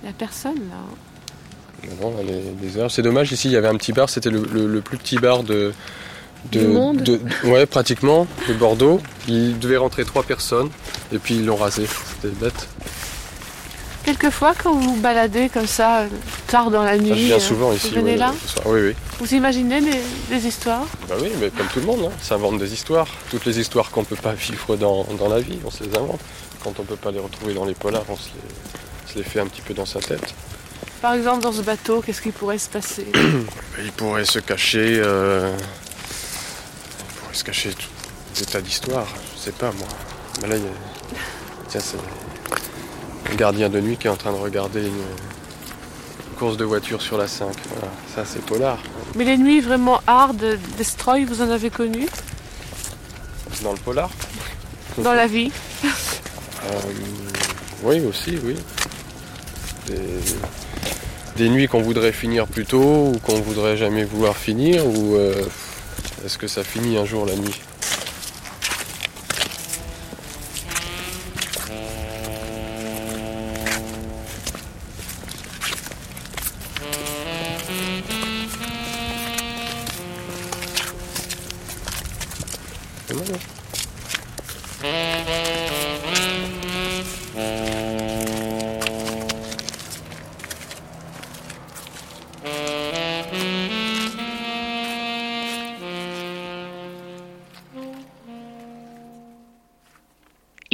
Il n'y a personne là. Les, les heures. C'est dommage, ici, il y avait un petit bar. C'était le, le- le plus petit bar de. De Du monde de- Ouais, pratiquement, de Bordeaux. Il devait rentrer trois personnes. Et puis, ils l'ont rasé. C'était bête. Quelquefois, quand vous vous baladez comme ça, euh, tard dans la nuit, Ah, je viens euh, souvent vous ici. venez ouais, là. Oui, oui. vous imaginez des, des histoires? Bah oui, mais comme tout le monde, hein, ça invente des histoires. Toutes les histoires qu'on ne peut pas vivre dans, dans la vie, on se les invente. Quand on ne peut pas les retrouver dans les polars, on se les, se les fait un petit peu dans sa tête. Par exemple, dans ce bateau, qu'est-ce qui pourrait se passer? Il pourrait se cacher. euh, Se cacher tout- des tas d'histoires. Je sais pas moi. Mais là, il y a- Tiens, c'est un gardien de nuit qui est en train de regarder une, une course de voiture sur la 5. Voilà. Ça, c'est polar. Mais les nuits vraiment hard, destroy, vous en avez connu? Dans le polar? Dans la vie Euh, oui, aussi, oui. Des, des nuits qu'on voudrait finir plus tôt ou qu'on voudrait jamais vouloir finir ou euh, est-ce que ça finit un jour la nuit?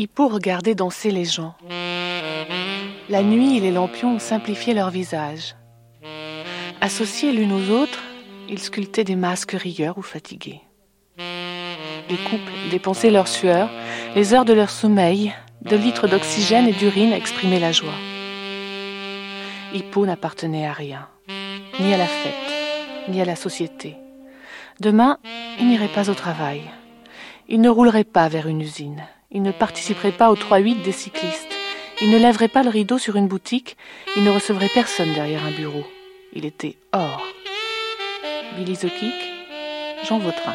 Hippo regardait danser les gens. La nuit et les lampions simplifiaient leurs visages. Associés l'une aux autres, ils sculptaient des masques rieurs ou fatigués. Les couples dépensaient leur sueur, les heures de leur sommeil, de litres d'oxygène et d'urine exprimaient la joie. Hippo n'appartenait à rien, ni à la fête, ni à la société. Demain, il n'irait pas au travail. Il ne roulerait pas vers une usine. Il ne participerait pas au 3-8 des cyclistes. Il ne lèverait pas le rideau sur une boutique. Il ne recevrait personne derrière un bureau. Il était hors. Billy the Kick, Jean Vautrin.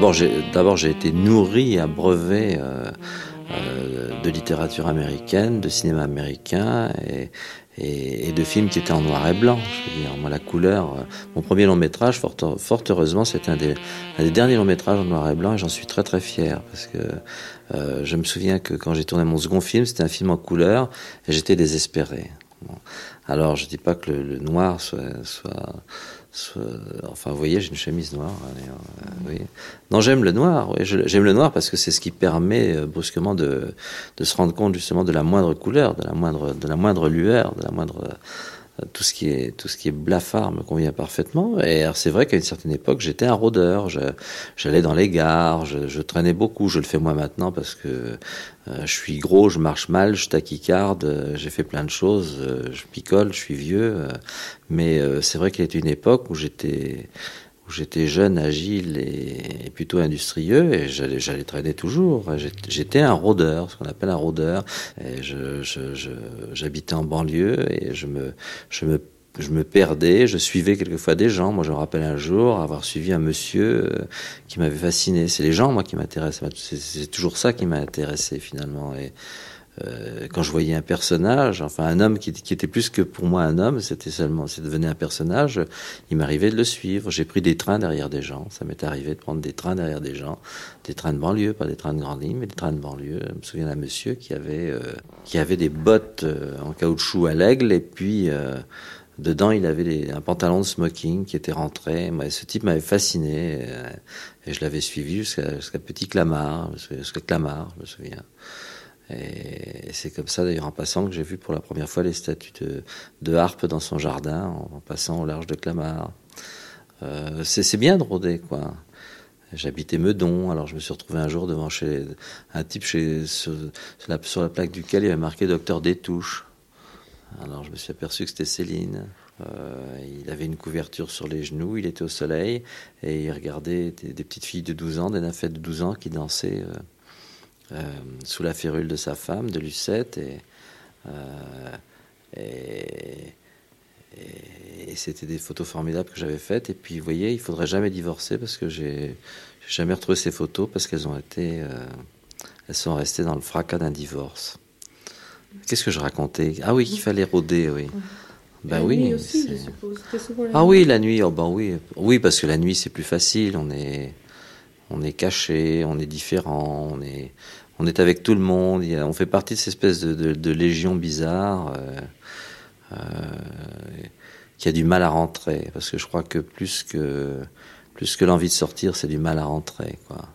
D'abord, j'ai, été nourri, abreuvé euh, euh, de littérature américaine, de cinéma américain et, de films qui étaient en noir et blanc. Je moi, la couleur. Euh, mon premier long métrage, fort, heureusement, c'était un des, derniers longs métrages en noir et blanc, et j'en suis très très fier parce que euh, je me souviens que quand j'ai tourné mon second film, c'était un film en couleur, et j'étais désespéré. Alors, je dis pas que le, noir soit enfin, vous voyez, j'ai une chemise noire. Euh, oui. Non, j'aime le noir. Oui, j'aime le noir parce que c'est ce qui permet euh, brusquement de, de, se rendre compte justement de la moindre couleur, de la moindre, de la moindre lueur, de la moindre tout ce qui est tout ce qui est blafard me convient parfaitement. Et c'est vrai qu'à une certaine époque, j'étais un rôdeur. J'allais dans les gares, je, traînais beaucoup. Je le fais moi maintenant parce que euh, je suis gros, je marche mal, je taquicarde, euh, j'ai fait plein de choses, euh, je picole, je suis vieux. Mais c'est vrai qu'il y a une époque où j'étais j'étais jeune, agile et, plutôt industrieux et j'allais, traîner toujours. J'étais un rôdeur, ce qu'on appelle un rôdeur. Et je, j'habitais en banlieue et je me, je me je me perdais, je suivais quelquefois des gens. Moi, je me rappelle un jour avoir suivi un monsieur qui m'avait fasciné. C'est les gens, moi, qui m'intéressent. C'est toujours ça qui m'a intéressé, finalement. Et euh, quand je voyais un personnage, enfin un homme qui, qui, était plus que pour moi un homme, c'était seulement, c'est devenu un personnage, il m'arrivait de le suivre. J'ai pris des trains derrière des gens, ça m'est arrivé de prendre des trains derrière des gens, des trains de banlieue, pas des trains de grande ligne, mais des trains de banlieue. Je me souviens d'un monsieur qui avait, euh, qui avait des bottes euh, en caoutchouc à l'aigle et puis euh, dedans il avait des, un pantalon de smoking qui était rentré. Moi, ce type m'avait fasciné et je l'avais suivi jusqu'à jusqu'à Petit Clamart, jusqu'à Clamart, je me souviens. Et c'est comme ça, d'ailleurs, en passant, que j'ai vu pour la première fois les statues de, harpe dans son jardin, en, passant au large de Clamart. Euh, c'est bien de rôder, quoi. J'habitais Meudon, alors je me suis retrouvé un jour devant chez un type sur, la, plaque duquel il y avait marqué Docteur Détouche. Alors je me suis aperçu que c'était Céline. Euh, il avait une couverture sur les genoux, il était au soleil et il regardait des, petites filles de 12 ans, des nymphètes de 12 ans qui dansaient. Euh, sous la férule de sa femme, de Lucette, et, euh, et, et, et c'était des photos formidables que j'avais faites. Et puis, vous voyez, il faudrait jamais divorcer parce que j'ai jamais retrouvé ces photos parce qu'elles ont été, euh, elles sont restées dans le fracas d'un divorce. Qu'est-ce que je racontais? Ah oui, qu'il fallait rôder, oui. Ben la oui. Nuit aussi, je suppose. Ah oui, la nuit. Oh ben oui, oui, parce que la nuit c'est plus facile. On est, on est caché, on est différent, on est, on est avec tout le monde, on fait partie de cette espèce de légion bizarre euh, euh, qui a du mal à rentrer, parce que je crois que plus que, plus que l'envie de sortir, c'est du mal à rentrer. Quoi.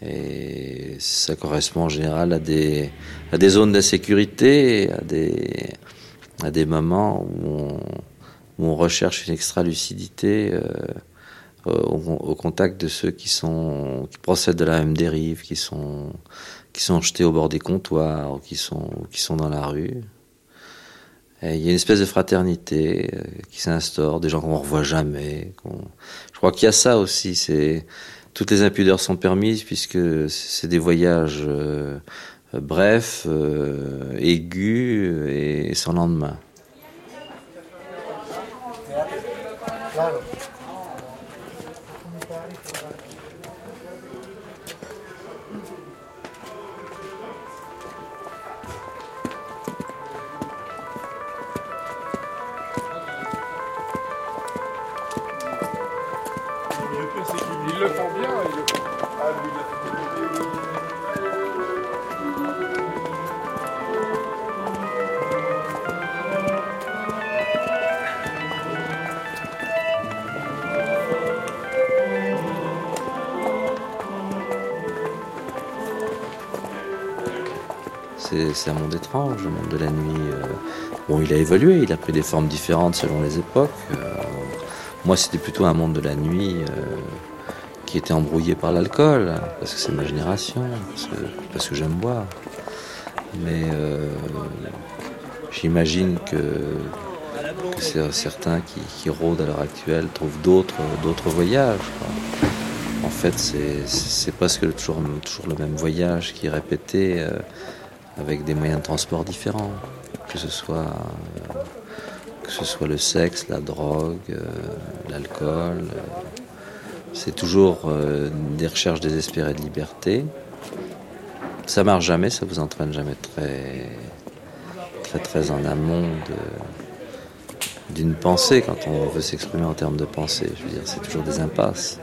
Et ça correspond en général à des, à des zones d'insécurité, à des, à des moments où on, où on recherche une extra-lucidité. Euh, au, au, contact de ceux qui sont qui procèdent de la même dérive, qui sont qui sont jetés au bord des comptoirs, qui sont qui sont dans la rue. Il y a une espèce de fraternité euh, qui s'instaure, des gens qu'on revoit jamais. Je crois qu'il y a ça aussi. C'est toutes les impudeurs sont permises puisque c'est des voyages euh, brefs, euh, aigus et sans lendemain. Le monde de la nuit. Euh. Bon, il a évolué, il a pris des formes différentes selon les époques. Euh. moi, c'était plutôt un monde de la nuit euh, qui était embrouillé par l'alcool, parce que c'est ma génération, parce que, j'aime boire. Mais j'imagine que, certains qui, rôdent à l'heure actuelle trouvent d'autres, voyages. En fait, c'est presque toujours, toujours le même voyage qui est répété avec des moyens de transport différents, que ce soit, euh, que ce soit le sexe, la drogue, euh, l'alcool. Euh, c'est toujours des recherches désespérées de liberté. Ça marche jamais, ça vous entraîne jamais très, très, très en amont d'une pensée quand on veut s'exprimer en termes de pensée. Je veux dire, c'est toujours des impasses.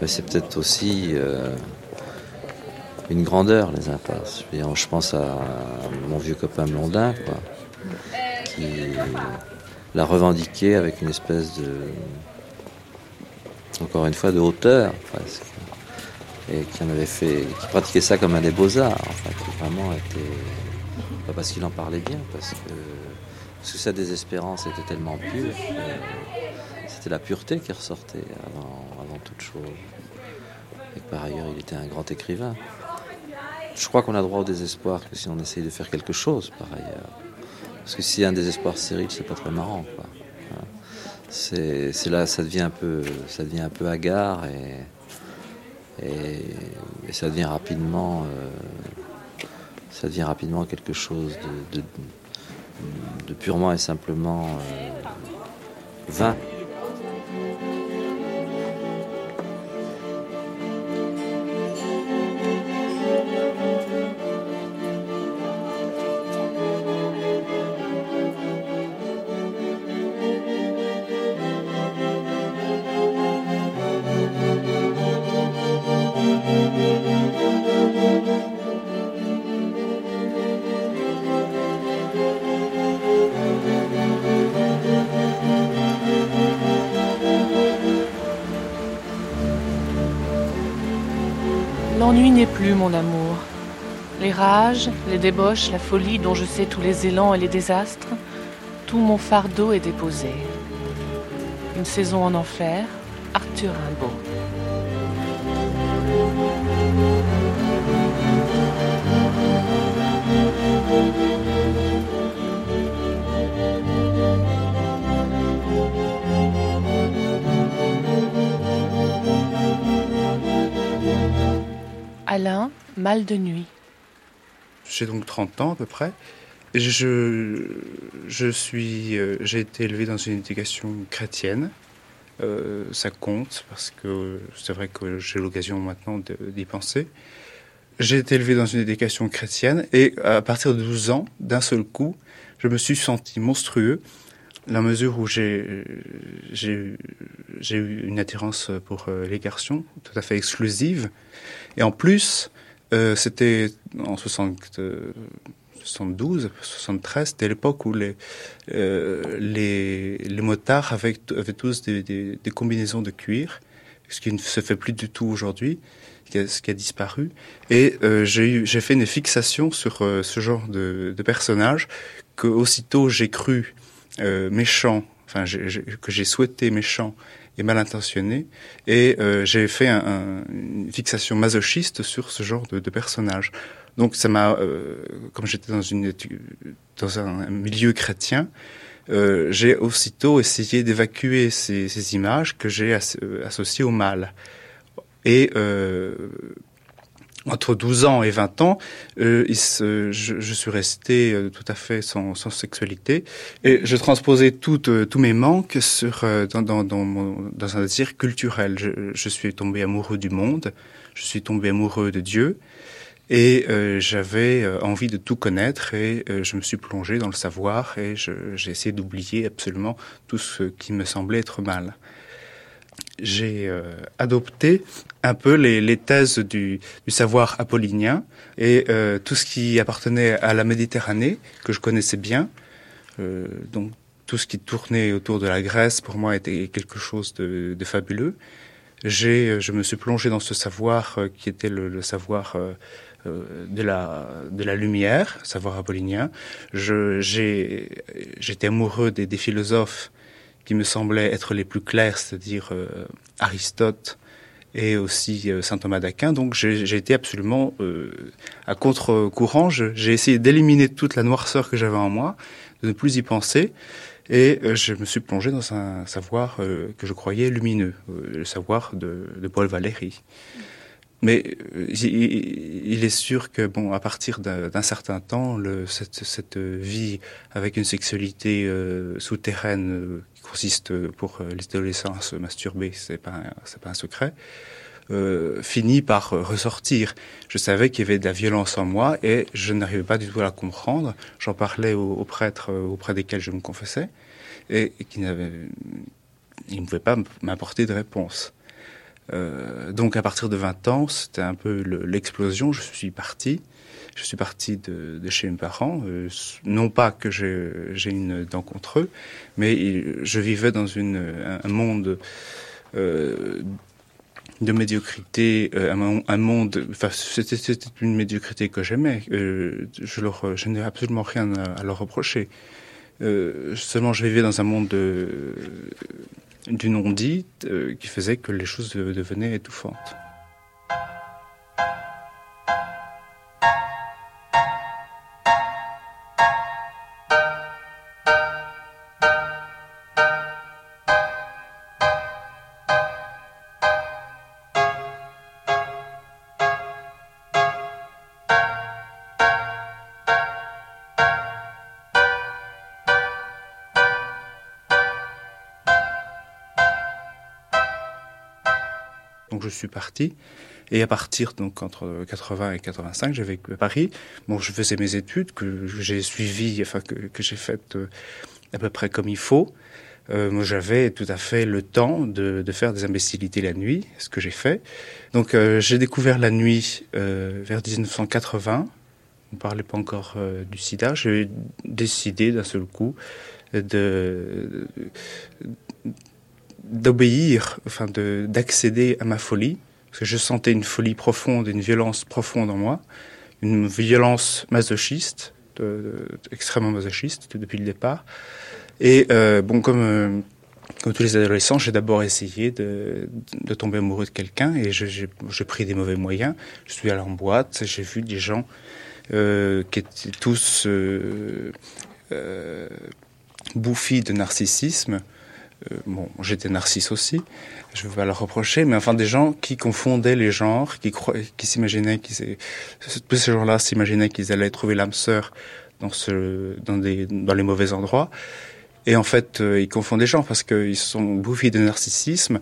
Mais c'est peut-être aussi une grandeur, les impasses. Je, pense à mon vieux copain Blondin, qui l'a revendiqué avec une espèce de. encore une fois, de hauteur, presque. Et qui en avait fait. qui pratiquait ça comme un des beaux-arts, enfin, qui vraiment était. Pas parce qu'il en parlait bien, parce que. Parce que sa désespérance était tellement pure c'était la pureté qui ressortait avant toute chose. Et par ailleurs, il était un grand écrivain je crois qu'on a droit au désespoir que si on essaye de faire quelque chose par ailleurs. Parce que s'il y a un désespoir stérile, c'est pas très marrant. C'est, là, ça devient un peu, ça devient un peu hagard et, ça devient rapidement, euh, ça devient rapidement quelque chose de, de, purement et simplement euh, vain. Les débauches, la folie dont je sais tous les élans et les désastres, tout mon fardeau est déposé. Une saison en enfer, Arthur Rimbaud. Alain, mal de nuit. J'ai donc 30 ans à peu près. Je, je suis, euh, j'ai été élevé dans une éducation chrétienne. Euh, ça compte parce que c'est vrai que j'ai l'occasion maintenant d'y penser. J'ai été élevé dans une éducation chrétienne et à partir de 12 ans, d'un seul coup, je me suis senti monstrueux la mesure où j'ai eu une attirance pour euh, les garçons tout à fait exclusive. Et en plus, euh, c'était en 60, 72, 73, c'était l'époque où les, euh, les, les motards avaient, avaient tous des, des, des, combinaisons de cuir, ce qui ne se fait plus du tout aujourd'hui, ce qui a disparu. Et euh, j'ai fait une fixation sur euh, ce genre de, de personnage que aussitôt j'ai cru euh, méchant, enfin que j'ai souhaité méchant et mal intentionné, et euh, j'ai fait un, une fixation masochiste sur ce genre de, personnage. Donc ça m'a, euh, comme j'étais dans une dans un, milieu chrétien, euh, j'ai aussitôt essayé d'évacuer ces, ces, images que j'ai associées au mal. Et euh, entre 12 ans et 20 ans, euh, je, je, suis resté euh, tout à fait sans, sans, sexualité et je transposais tout, euh, tous mes manques sur, euh, dans, dans, dans, mon, dans, un désir culturel. Je, je, suis tombé amoureux du monde, je suis tombé amoureux de Dieu et j'avais envie de tout connaître et je me suis plongé dans le savoir et j'ai essayé d'oublier absolument tout ce qui me semblait être mal. j'ai adopté un peu les, thèses du, savoir apollinien et euh, tout ce qui appartenait à la Méditerranée, que je connaissais bien. Euh, donc tout ce qui tournait autour de la Grèce, pour moi, était quelque chose de, fabuleux. J'ai, je me suis plongé dans ce savoir qui était le, savoir de la, de la lumière, savoir apollinien. J'ai, j'étais amoureux des, philosophes qui me semblaient être les plus clairs, c'est-à-dire euh, Aristote et aussi euh, saint Thomas d'Aquin. Donc j'ai été absolument euh, à contre-courant. J'ai essayé d'éliminer toute la noirceur que j'avais en moi, de ne plus y penser. Et je me suis plongé dans un savoir que je croyais lumineux, le savoir de, de Paul Valéry. Mais il est sûr que, bon, à partir d'un certain temps, cette, vie avec une sexualité souterraine consiste euh, pour euh, les adolescents à se masturber, c'est pas pas un secret. Euh, finit par ressortir. Je savais qu'il y avait de la violence en moi et je n'arrivais pas du tout à la comprendre. J'en parlais aux, prêtres auprès desquels je me confessais et, qui n'avaient, ils ne pouvaient pas m'apporter de réponse. Euh, donc à partir de 20 ans, c'était un peu l'explosion. Je suis parti je suis parti de, de chez mes parents, euh, non pas que j'ai une dent contre eux, mais je vivais dans un monde euh, de médiocrité, un, monde. C'était une médiocrité que j'aimais. Je n'ai absolument rien à, leur reprocher. Seulement, je vivais dans un monde du non-dit qui faisait que les choses devenaient étouffantes. Suis parti. Et à partir donc entre 80 et 85, j'ai vécu à Paris. Bon, je faisais mes études que j'ai suivies, enfin que, que j'ai faites euh, à peu près comme il faut. Euh, moi, j'avais tout à fait le temps de, faire des imbécilités la nuit, ce que j'ai fait. Donc, euh, j'ai découvert la nuit euh, vers 1980. On parlait pas encore du SIDA. J'ai décidé d'un seul coup de d'obéir, enfin d'accéder à ma folie, parce que je sentais une folie profonde, une violence profonde en moi, une violence masochiste, extrêmement masochiste depuis le départ. Et euh, bon, comme euh, comme tous les adolescents, j'ai d'abord essayé de, de, tomber amoureux de quelqu'un et j'ai pris des mauvais moyens. Je suis allé en boîte, j'ai vu des gens euh, qui étaient tous bouffis de narcissisme euh, bon, j'étais narcisse aussi, je ne veux pas leur reprocher, mais enfin des gens qui confondaient les genres, qui, qui s'imaginaient tous ces gens-là s'imaginaient qu'ils allaient trouver l'âme sœur dans, ce, dans, des, dans les mauvais endroits. Et en fait, euh, ils confondent les gens parce qu'ils sont bouffis de narcissisme.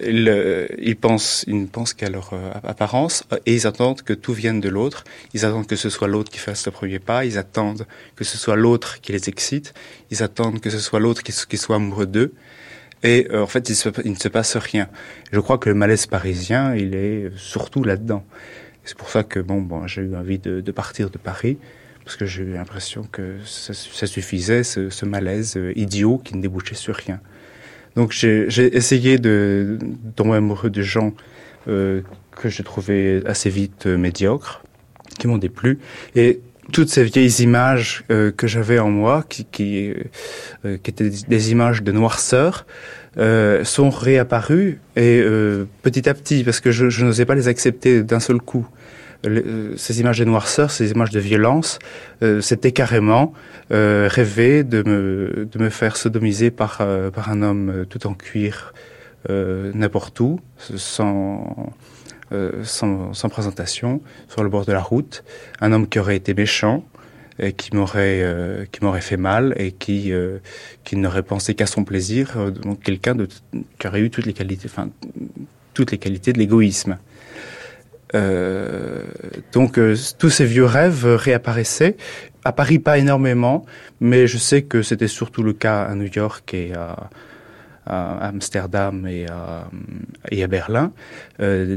Euh, ils, pensent, ne pensent qu'à leur euh, apparence et ils attendent que tout vienne de l'autre. Ils attendent que ce soit l'autre qui fasse le premier pas. Ils attendent que ce soit l'autre qui les excite. Ils attendent que ce soit l'autre qui, qui, soit amoureux d'eux. Et euh, en fait, il, ne se passe rien. Je crois que le malaise parisien, il est surtout là-dedans. C'est pour ça que bon, bon j'ai eu envie de, de, partir de Paris parce que j'ai eu l'impression que ça, ça suffisait, ce, ce, malaise idiot qui ne débouchait sur rien. Donc j'ai essayé de, tomber amoureux de gens euh, que je trouvais assez vite euh, médiocres, qui m'ont déplu. Et toutes ces vieilles images euh, que j'avais en moi, qui, qui, euh, qui, étaient des images de noirceur, euh, sont réapparues et euh, petit à petit, parce que je, je n'osais pas les accepter d'un seul coup. Le, ces images de noirceur, ces images de violence, euh, c'était carrément rêver de me, de me faire sodomiser par, par un homme tout en cuir n'importe où, sans euh, sans, présentation, sur le bord de la route, un homme qui aurait été méchant, et qui m'aurait euh, qui m'aurait fait mal et qui euh, qui n'aurait pensé qu'à son plaisir, euh, donc quelqu'un qui aurait eu toutes les qualités, toutes les qualités de l'égoïsme. Euh, donc tous ces vieux rêves réapparaissaient. À Paris, pas énormément, mais je sais que c'était surtout le cas à New York et à, à Amsterdam et à, et à Berlin, euh,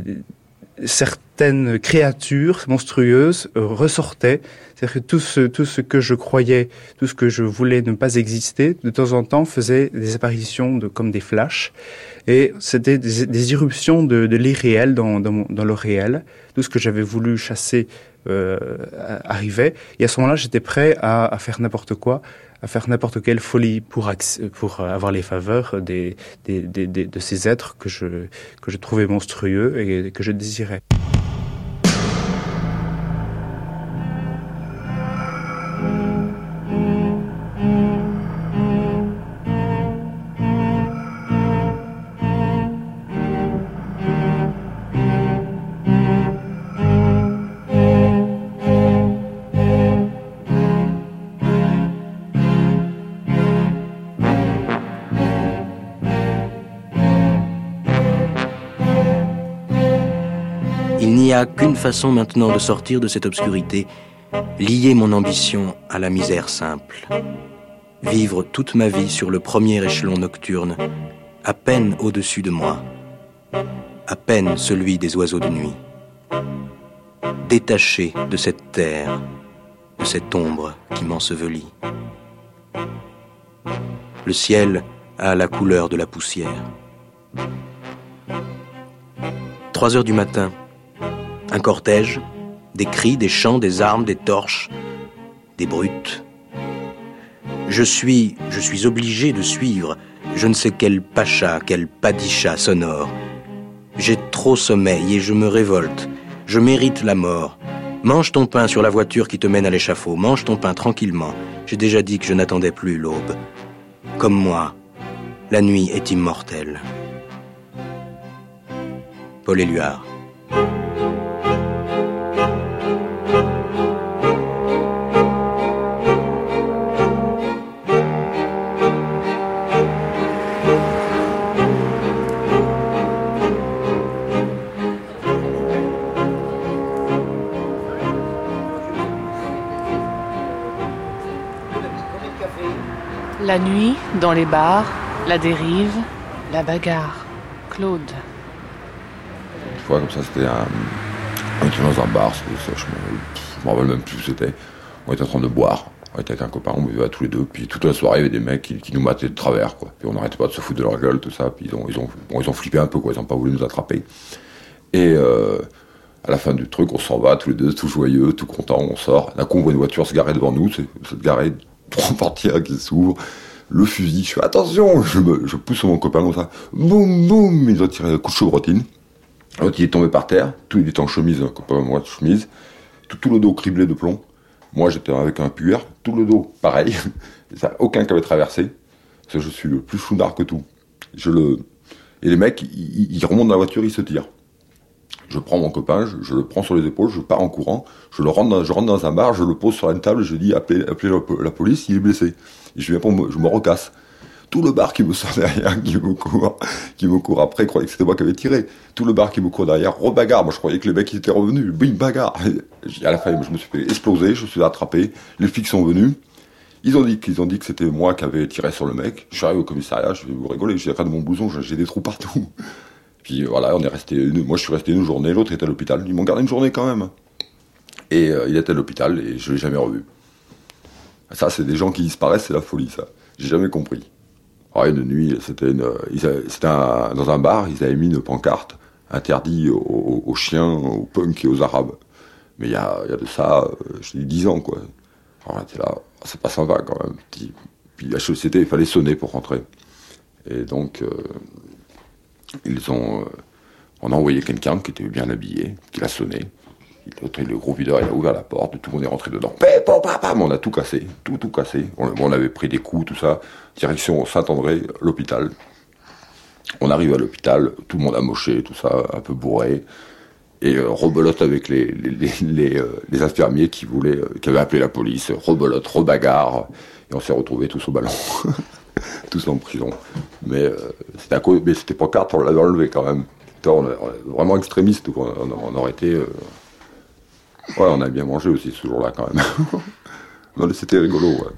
certaines créatures monstrueuses ressortaient. C'est-à-dire que tout ce, tout ce que je croyais, tout ce que je voulais ne pas exister, de temps en temps faisait des apparitions de, comme des flashs. Et c'était des, irruptions de, l'irréel dans, le réel. Tout ce que j'avais voulu chasser euh, arrivait. Et à ce moment-là, j'étais prêt à, faire n'importe quoi, à faire n'importe quelle folie pour, avoir les faveurs de ces êtres que je trouvais monstrueux et que je désirais. Qu'une façon maintenant de sortir de cette obscurité, lier mon ambition à la misère simple. Vivre toute ma vie sur le premier échelon nocturne, à peine au-dessus de moi, à peine celui des oiseaux de nuit. Détaché de cette terre, de cette ombre qui m'ensevelit. Le ciel a la couleur de la poussière. Trois heures du matin, un cortège, des cris, des chants, des armes, des torches, des brutes. Je suis, je suis obligé de suivre je ne sais quel pacha, quel padicha sonore. J'ai trop sommeil et je me révolte. Je mérite la mort. Mange ton pain sur la voiture qui te mène à l'échafaud. Mange ton pain tranquillement. J'ai déjà dit que je n'attendais plus l'aube. Comme moi, la nuit est immortelle. Paul Éluard. La nuit, dans les bars, la dérive, la bagarre. Claude. Une fois comme ça, c'était un. On était dans un bar, ça, je me rappelle même plus où c'était. On était en train de boire. On était avec un copain, on buvait à tous les deux. Puis toute la soirée, il y avait des mecs qui, nous mataient de travers, quoi. Puis on n'arrêtait pas de se foutre de leur gueule, tout ça. Puis ils ont, ils ont, bon, ils ont flippé un peu, quoi. Ils n'ont pas voulu nous attraper. Et euh, à la fin du truc, on s'en va tous les deux, tout joyeux, tout content, on sort. D'un coup, on voit une voiture se garer devant nous, se garer portières qui s'ouvrent, le fusil, je fais attention, je, pousse mon copain comme ça, boum boum, il a tiré un coup de chevrotine. L'autre il est tombé par terre, tout il était en chemise, un copain moi de chemise, tout, le dos criblé de plomb. Moi j'étais avec un puer, tout le dos pareil, ça, aucun qui avait traversé. Je suis le plus chounard que tout. Je le... Et les mecs, ils, ils remontent dans la voiture, ils se tirent. Je prends mon copain, je, le prends sur les épaules, je pars en courant, je le rentre dans, un bar, je le pose sur une table, je dis appelez, la, police, il est blessé. Et je viens pour me, je me recasse. Tout le bar qui me sort derrière, qui me court, qui me court après, croyait que c'était moi qui avais tiré. Tout le bar qui me court derrière, rebagarre. Moi, je croyais que les mecs étaient revenus. Bim, bagarre. À la fin, je me suis fait exploser, je suis attrapé. Les flics sont venus. Ils ont dit qu'ils ont dit que c'était moi qui avais tiré sur le mec. Je suis arrivé au commissariat, je vais vous rigoler, j'ai de mon blouson, j'ai des trous partout. Puis voilà, on est resté. Moi, je suis resté une journée, l'autre était à l'hôpital. Ils m'ont gardé une journée quand même. Et euh, il était à l'hôpital et je l'ai jamais revu. Ça, c'est des gens qui disparaissent, c'est la folie, ça. J'ai jamais compris. Ah, une nuit, c'était dans un bar, ils avaient mis une pancarte interdit aux, chiens, aux punks et aux arabes. Mais il y a, de ça, je dis 10 ans, quoi. Alors là, là, c'est pas sympa quand même. Puis, la société, il fallait sonner pour rentrer. Et donc, euh, ils ont, euh, on a envoyé quelqu'un qui était bien habillé, qui l'a sonné. Le gros videur, il a ouvert la porte, tout le monde est rentré dedans. on a tout cassé, tout, tout cassé. On, avait pris des coups, tout ça. Direction Saint-André, l'hôpital. On arrive à l'hôpital, tout le monde a moché, tout ça, un peu bourré. Et euh, rebelote avec les, les, euh, infirmiers qui voulaient, qui avaient appelé la police. Rebelote, rebagarre. Et on s'est retrouvés tous au ballon. tous en prison. Mais euh, c'était pas carte, on l'avait enlevé quand même. On, vraiment extrémiste, on, aurait été. Euh, ouais, on a bien mangé aussi ce jour-là quand même. c'était rigolo, ouais.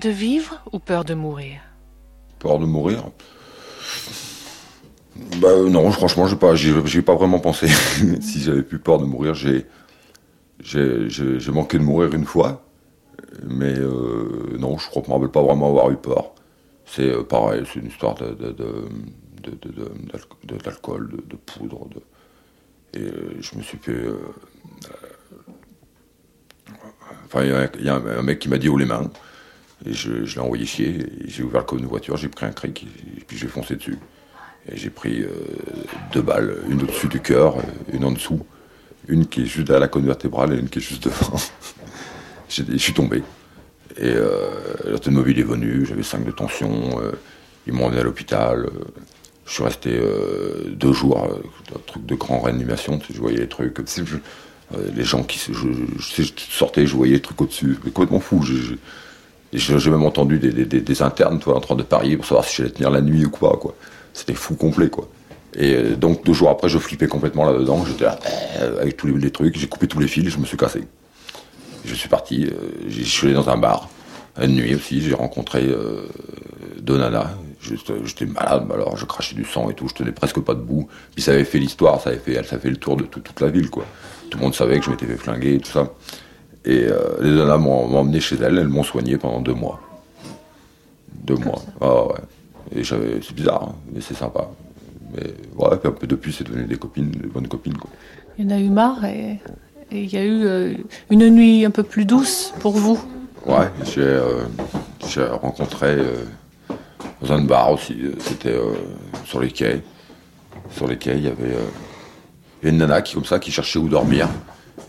De vivre ou peur de mourir? Peur de mourir bah, non, franchement, j'ai pas, pas vraiment pensé. si j'avais plus peur de mourir, j'ai, manqué de mourir une fois, mais euh, non, je crois que je me rappelle pas vraiment avoir eu peur. C'est euh, pareil, c'est une histoire de, d'alcool, de, poudre, et euh, je me suis fait. enfin, il y, a un mec qui m'a dit où les mains, et je, l'ai envoyé chier. J'ai ouvert le coffre de voiture, j'ai pris un cric, et puis j'ai foncé dessus. Et j'ai pris euh, deux balles, une au-dessus du cœur, une en dessous. Une qui est juste à la colonne vertébrale et une qui est juste devant. je suis tombé. Et euh, l'automobile est venue, j'avais 5 de tension, euh, ils m'ont emmené à l'hôpital. je suis resté deux jours, un truc de grande réanimation, je voyais les trucs, les gens qui je, je voyais les trucs au-dessus, complètement fou. J'ai même entendu des, des, internes toi, en train de parier pour savoir si j'allais tenir la nuit ou quoi. quoi. C'était fou complet, quoi. Et euh, donc deux jours après, je flippais complètement là-dedans. J'étais là, euh, avec tous les, trucs, j'ai coupé tous les fils, je me suis cassé. Je suis parti, euh, je suis allé dans un bar. Une nuit aussi, j'ai rencontré euh, Donana. J'étais malade, alors je crachais du sang et tout, je tenais presque pas debout. Puis ça avait fait l'histoire, ça avait fait, ça fait le tour de toute la ville, quoi. Tout le monde savait que je m'étais fait flinguer et tout ça. Et les Donana m'ont emmené chez elles, elles m'ont soigné pendant deux mois. Deux mois. Ah ouais. Et c'est bizarre, hein, mais c'est sympa. Mais ouais, un peu depuis, c'est devenu des copines, des bonnes copines. Quoi. Il y en a eu marre et, il y a eu euh, une nuit un peu plus douce pour vous. Ouais, j'ai euh, rencontré euh, dans un bar aussi, c'était sur les quais. Sur les quais, il y avait une nana qui, comme ça, qui cherchait où dormir.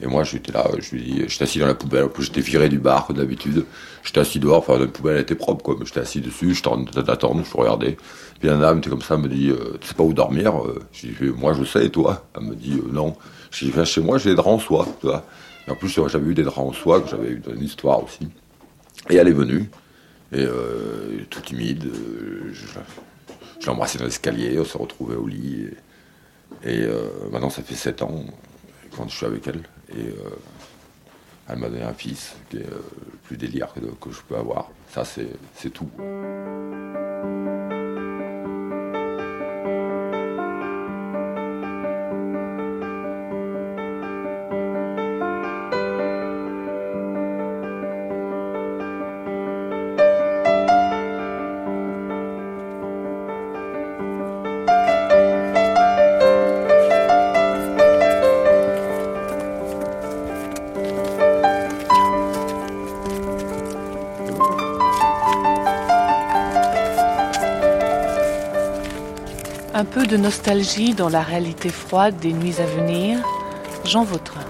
Et moi, j'étais là, je lui dis, j'étais assis dans la poubelle. En plus, j'étais viré du bar, comme d'habitude. J'étais assis dehors, enfin, la poubelle était propre, quoi. Mais j'étais assis dessus, je d'attendre, je regardais. Puis la dame était comme ça, elle me dit, euh, tu sais pas où dormir euh, Je dis, moi, je sais, et toi Elle me dit, euh, non. Je dis, viens chez moi, j'ai des draps en soie, tu vois. Et en plus, j'avais eu des draps en soie, que j'avais eu une histoire aussi. Et elle est venue, et tout timide, je, je l'ai embrassée dans l'escalier, on s'est retrouvés au lit. Et, et maintenant, ça fait 7 ans quand je suis avec elle. Et euh, elle m'a donné un fils qui est le euh, plus délire que, que je peux avoir. Ça, c'est tout. De nostalgie dans la réalité froide des nuits à venir, Jean Vautrin.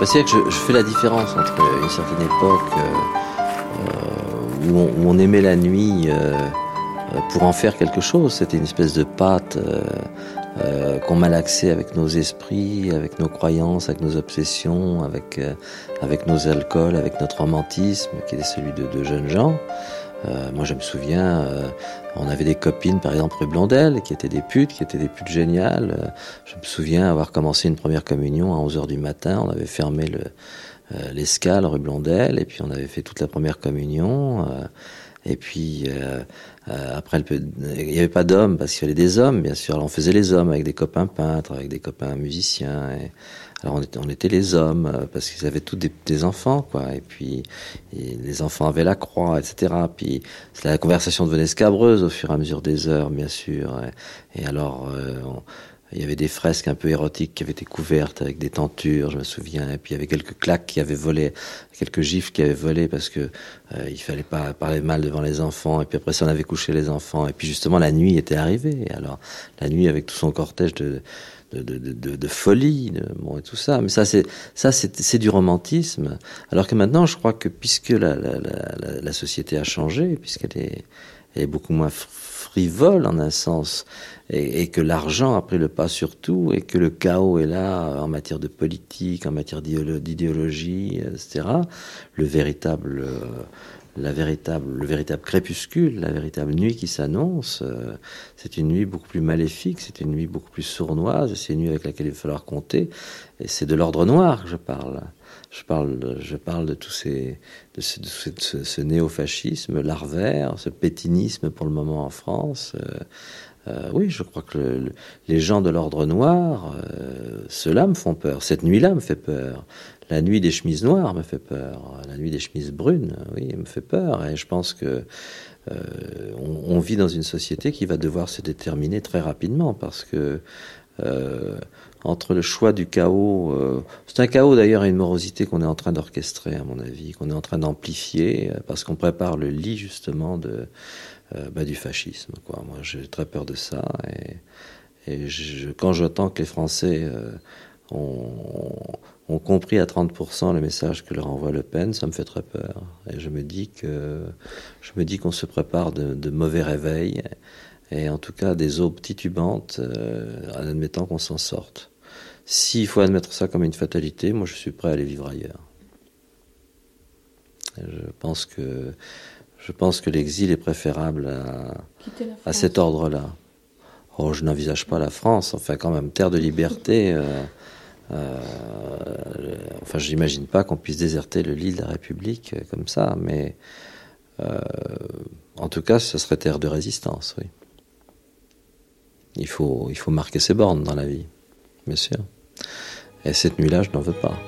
Bah, c'est que je, fais la différence entre une certaine époque euh, où, on, aimait la nuit euh, pour en faire quelque chose. C'était une espèce de pâte euh, qu'on malaxait avec nos esprits, avec nos croyances, avec nos obsessions, avec, avec nos alcools, avec notre romantisme, qui était celui de, de jeunes gens. Euh, moi, je me souviens, euh, on avait des copines, par exemple, rue Blondel, qui étaient des putes, qui étaient des putes géniales. Euh, je me souviens avoir commencé une première communion à 11h du matin. On avait fermé le, l'escale rue Blondel, et puis on avait fait toute la première communion. et puis, après, il n'y avait pas d'hommes, parce qu'il y avait des hommes, bien sûr. Alors, on faisait les hommes avec des copains peintres, avec des copains musiciens. Et, alors on était, on était les hommes euh, parce qu'ils avaient tous des, enfants, quoi. Et puis les enfants avaient la croix, etc. Puis la conversation devenait scabreuse au fur et à mesure des heures, bien sûr. Et, alors euh, il y avait des fresques un peu érotiques qui avaient été couvertes avec des tentures, je me souviens. Et puis il y avait quelques claques qui avaient volé, quelques gifs qui avaient volé parce que euh, il fallait pas parler mal devant les enfants. Et puis après ça, on avait couché les enfants. Et puis justement la nuit était arrivée. Alors la nuit avec tout son cortège de de, de, de, folie, bon, et tout ça. Mais ça, c'est ça, c'est du romantisme. Alors que maintenant, je crois que puisque la, société a changé, puisqu'elle est, elle est beaucoup moins frivole en un sens, et, que l'argent a pris le pas sur tout, et que le chaos est là en matière de politique, en matière d'idéologie, etc. Le véritable euh, la véritable, le véritable crépuscule, la véritable nuit qui s'annonce, euh, c'est une nuit beaucoup plus maléfique, c'est une nuit beaucoup plus sournoise, c'est une nuit avec laquelle il va falloir compter, et c'est de l'ordre noir que je parle. je parle, je parle de tous ces, de ce, ce, néofascisme larvaire, ce pétinisme pour le moment en France. Euh, euh, oui, je crois que les gens de l'ordre noir, ceux-là me font peur. Cette nuit-là me fait peur. La nuit des chemises noires me fait peur. La nuit des chemises brunes, oui, me fait peur. Et je pense que on, vit dans une société qui va devoir se déterminer très rapidement parce que entre le choix du chaos. Euh, c'est un chaos d'ailleurs et une morosité qu'on est en train d'orchestrer, à mon avis, qu'on est en train d'amplifier, euh, parce qu'on prépare le lit justement de, euh, bah, du fascisme. Moi, j'ai très peur de ça. Et, quand j'entends que les Français ont, ont, compris à 30% le message que leur envoie Le Pen, ça me fait très peur. Et je me dis que je me dis qu'on se prépare de, de mauvais réveils et en tout cas des aubes titubantes euh, en admettant qu'on s'en sorte. S'il faut admettre ça comme une fatalité, moi je suis prêt à aller vivre ailleurs. Je pense que je pense que l'exil est préférable à, cet ordre-là. Oh, je n'envisage pas la France, enfin quand même terre de liberté. Euh, euh, enfin, j'imagine pas qu'on puisse déserter le lit de la République comme ça, mais en tout cas, ce serait terre de résistance, oui. Il faut, il faut marquer ses bornes dans la vie, bien sûr. Et cette nuit-là, je n'en veux pas.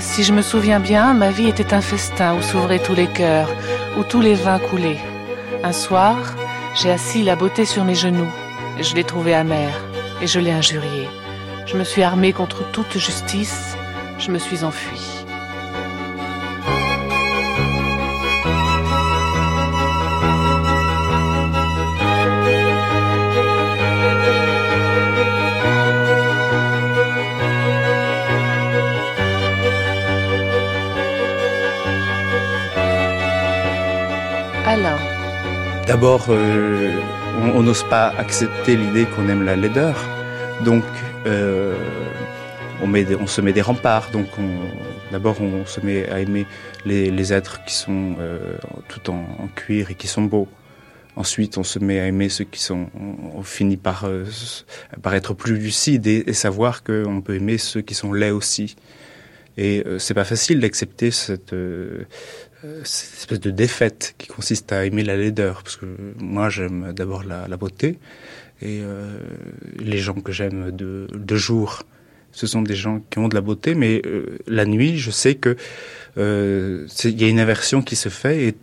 Si je me souviens bien, ma vie était un festin où s'ouvraient tous les cœurs, où tous les vins coulaient. Un soir, j'ai assis la beauté sur mes genoux. Je l'ai trouvée amère et je l'ai injuriée. Je me suis armée contre toute justice. Je me suis enfuie. D'abord, euh, on n'ose pas accepter l'idée qu'on aime la laideur, donc euh, on, se met des remparts. Donc, d'abord, on se met à aimer les, êtres qui sont euh, tout en, cuir et qui sont beaux. Ensuite, on se met à aimer ceux qui sont. On, finit par, être plus lucide et, savoir qu'on peut aimer ceux qui sont laids aussi. Et c'est pas facile d'accepter cette, cette espèce de défaite qui consiste à aimer la laideur, parce que moi j'aime d'abord la, beauté, et euh, les gens que j'aime de, de jour, ce sont des gens qui ont de la beauté, mais euh, la nuit, je sais que il y a une aversion qui se fait et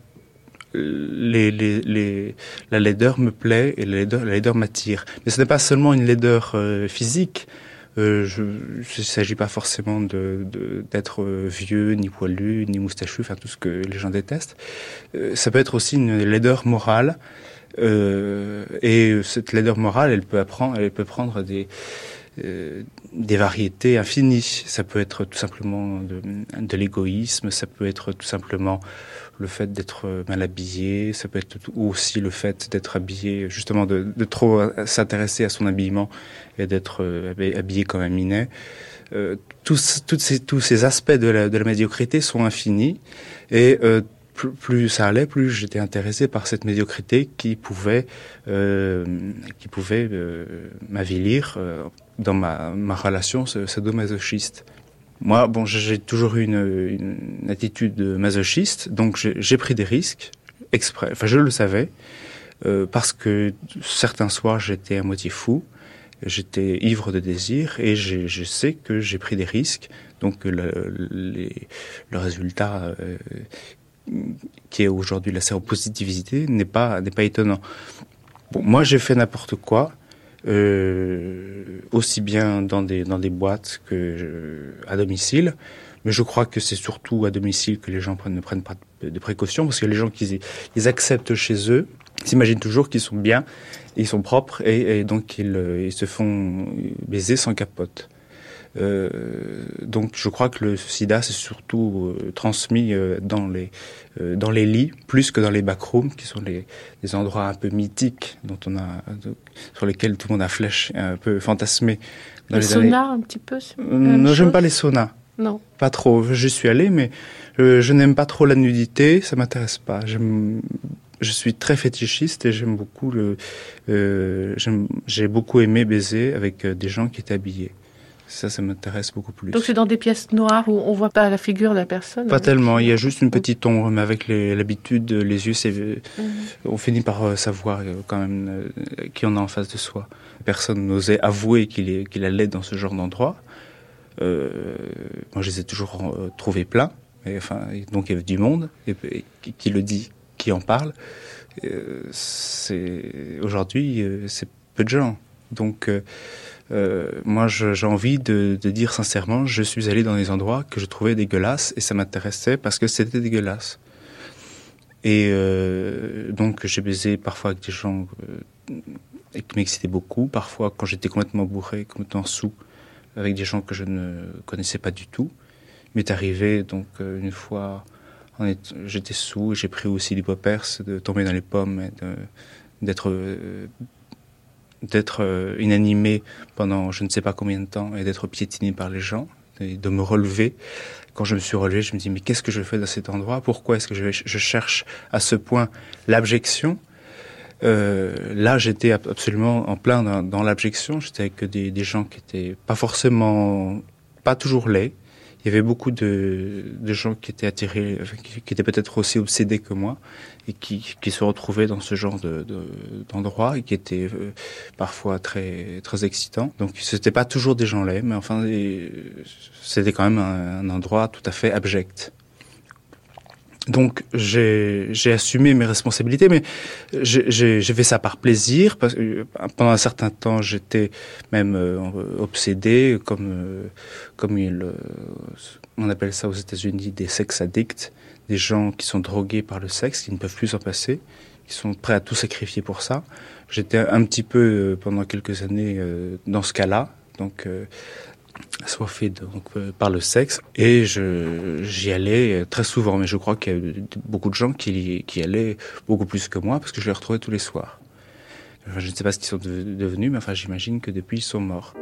la laideur me plaît et la laideur m'attire. Mais ce n'est pas seulement une laideur physique, euh, je, il ne s'agit pas forcément de, d'être vieux, ni poilu, ni moustachu, enfin tout ce que les gens détestent. Euh, ça peut être aussi une laideur morale. Euh, et cette laideur morale, elle peut apprendre, elle peut prendre des euh, des variétés infinies. Ça peut être tout simplement de, de l'égoïsme, ça peut être tout simplement le fait d'être mal habillé, ça peut être aussi le fait d'être habillé, justement de, trop s'intéresser à son habillement et d'être euh, habillé comme un minet. Euh, tous, ces, tous ces aspects de la, médiocrité sont infinis et euh, plus, ça allait, plus j'étais intéressé par cette médiocrité qui pouvait, euh, qui pouvait euh, m'avilir dans ma, ma relation sadomasochiste. Moi, bon, j'ai toujours eu une, attitude masochiste, donc j'ai pris des risques exprès. Enfin, je le savais euh, parce que certains soirs j'étais à moitié fou, j'étais ivre de désir et je sais que j'ai pris des risques. Donc le, le résultat euh, qui est aujourd'hui la séropositivité n'est pas n'est pas étonnant. Bon, moi j'ai fait n'importe quoi euh, aussi bien dans des, dans des boîtes que à domicile. Mais je crois que c'est surtout à domicile que les gens ne prennent pas de précautions, parce que les gens qui ils acceptent chez eux, s'imaginent toujours qu'ils sont bien, ils sont propres, et, donc ils, ils, se font baiser sans capote. Euh, donc je crois que le sida c'est surtout euh, transmis euh, dans les dans les lits plus que dans les backrooms qui sont les, les endroits un peu mythiques dont on a sur lesquels tout le monde a flèche un peu fantasmé. Dans les, saunas un petit peu. Non, j'aime pas les saunas. Non. Pas trop. Je suis allé, mais je n'aime pas trop la nudité. Ça m'intéresse pas. J'aime je suis très fétichiste et j'aime beaucoup le. Euh, j'ai beaucoup aimé baiser avec des gens qui étaient habillés. Ça, ça m'intéresse beaucoup plus. Donc c'est dans des pièces noires où on voit pas la figure de la personne Pas tellement, il y a juste une petite ombre, mais avec l'habitude, les, yeux, mhm. on finit par euh, savoir euh, quand même euh, qui on a en face de soi. Personne n'osait avouer qu'il, allait dans ce genre d'endroit. Euh, moi, je les ai toujours trouvés pleins. Et, enfin, donc il y avait du monde, et, qui le dit, qui en parle. aujourd'hui, c'est peu de gens. Donc euh, moi, j'ai envie de, dire sincèrement, je suis allé dans des endroits que je trouvais dégueulasses et ça m'intéressait parce que c'était dégueulasse. Et euh, donc, j'ai baisé parfois avec des gens euh, qui m'excitaient beaucoup, parfois quand j'étais complètement bourré, complètement sous, avec des gens que je ne connaissais pas du tout. M'est arrivé donc une fois, j'étais sous, j'ai pris aussi du poppers, de tomber dans les pommes et d'être d'être euh, inanimé pendant je ne sais pas combien de temps et d'être piétiné par les gens, et de me relever. Quand je me suis relevé, je me dis mais qu'est-ce que je fais dans cet endroit? Pourquoi est-ce que je, je, cherche à ce point l'abjection? Euh, Là, j'étais absolument en plein dans, l'abjection. J'étais avec des, des gens qui étaient pas forcément, pas toujours laids, il y avait beaucoup de, de gens qui étaient attirés, qui, étaient peut-être aussi obsédés que moi, et qui, qui se retrouvaient dans ce genre d'endroit, de, et qui étaient euh, parfois très, très excitants. Donc c'était pas toujours des gens laids, mais enfin, c'était quand même un, un endroit tout à fait abject. Donc j'ai assumé mes responsabilités, mais j'ai fait ça par plaisir. Parce que pendant un certain temps, j'étais même euh, obsédé, comme euh, comme il, euh, on appelle ça aux États-Unis des sex addicts, des gens qui sont drogués par le sexe, qui ne peuvent plus s'en passer, qui sont prêts à tout sacrifier pour ça. J'étais un petit peu pendant quelques années dans ce cas-là, donc assoiffé donc, euh, par le sexe. Et j'y allais très souvent, mais je crois qu'il y a beaucoup de gens qui, qui allaient beaucoup plus que moi, parce que je les retrouvais tous les soirs. je ne sais pas ce qu'ils sont devenus, mais enfin j'imagine que depuis ils sont morts.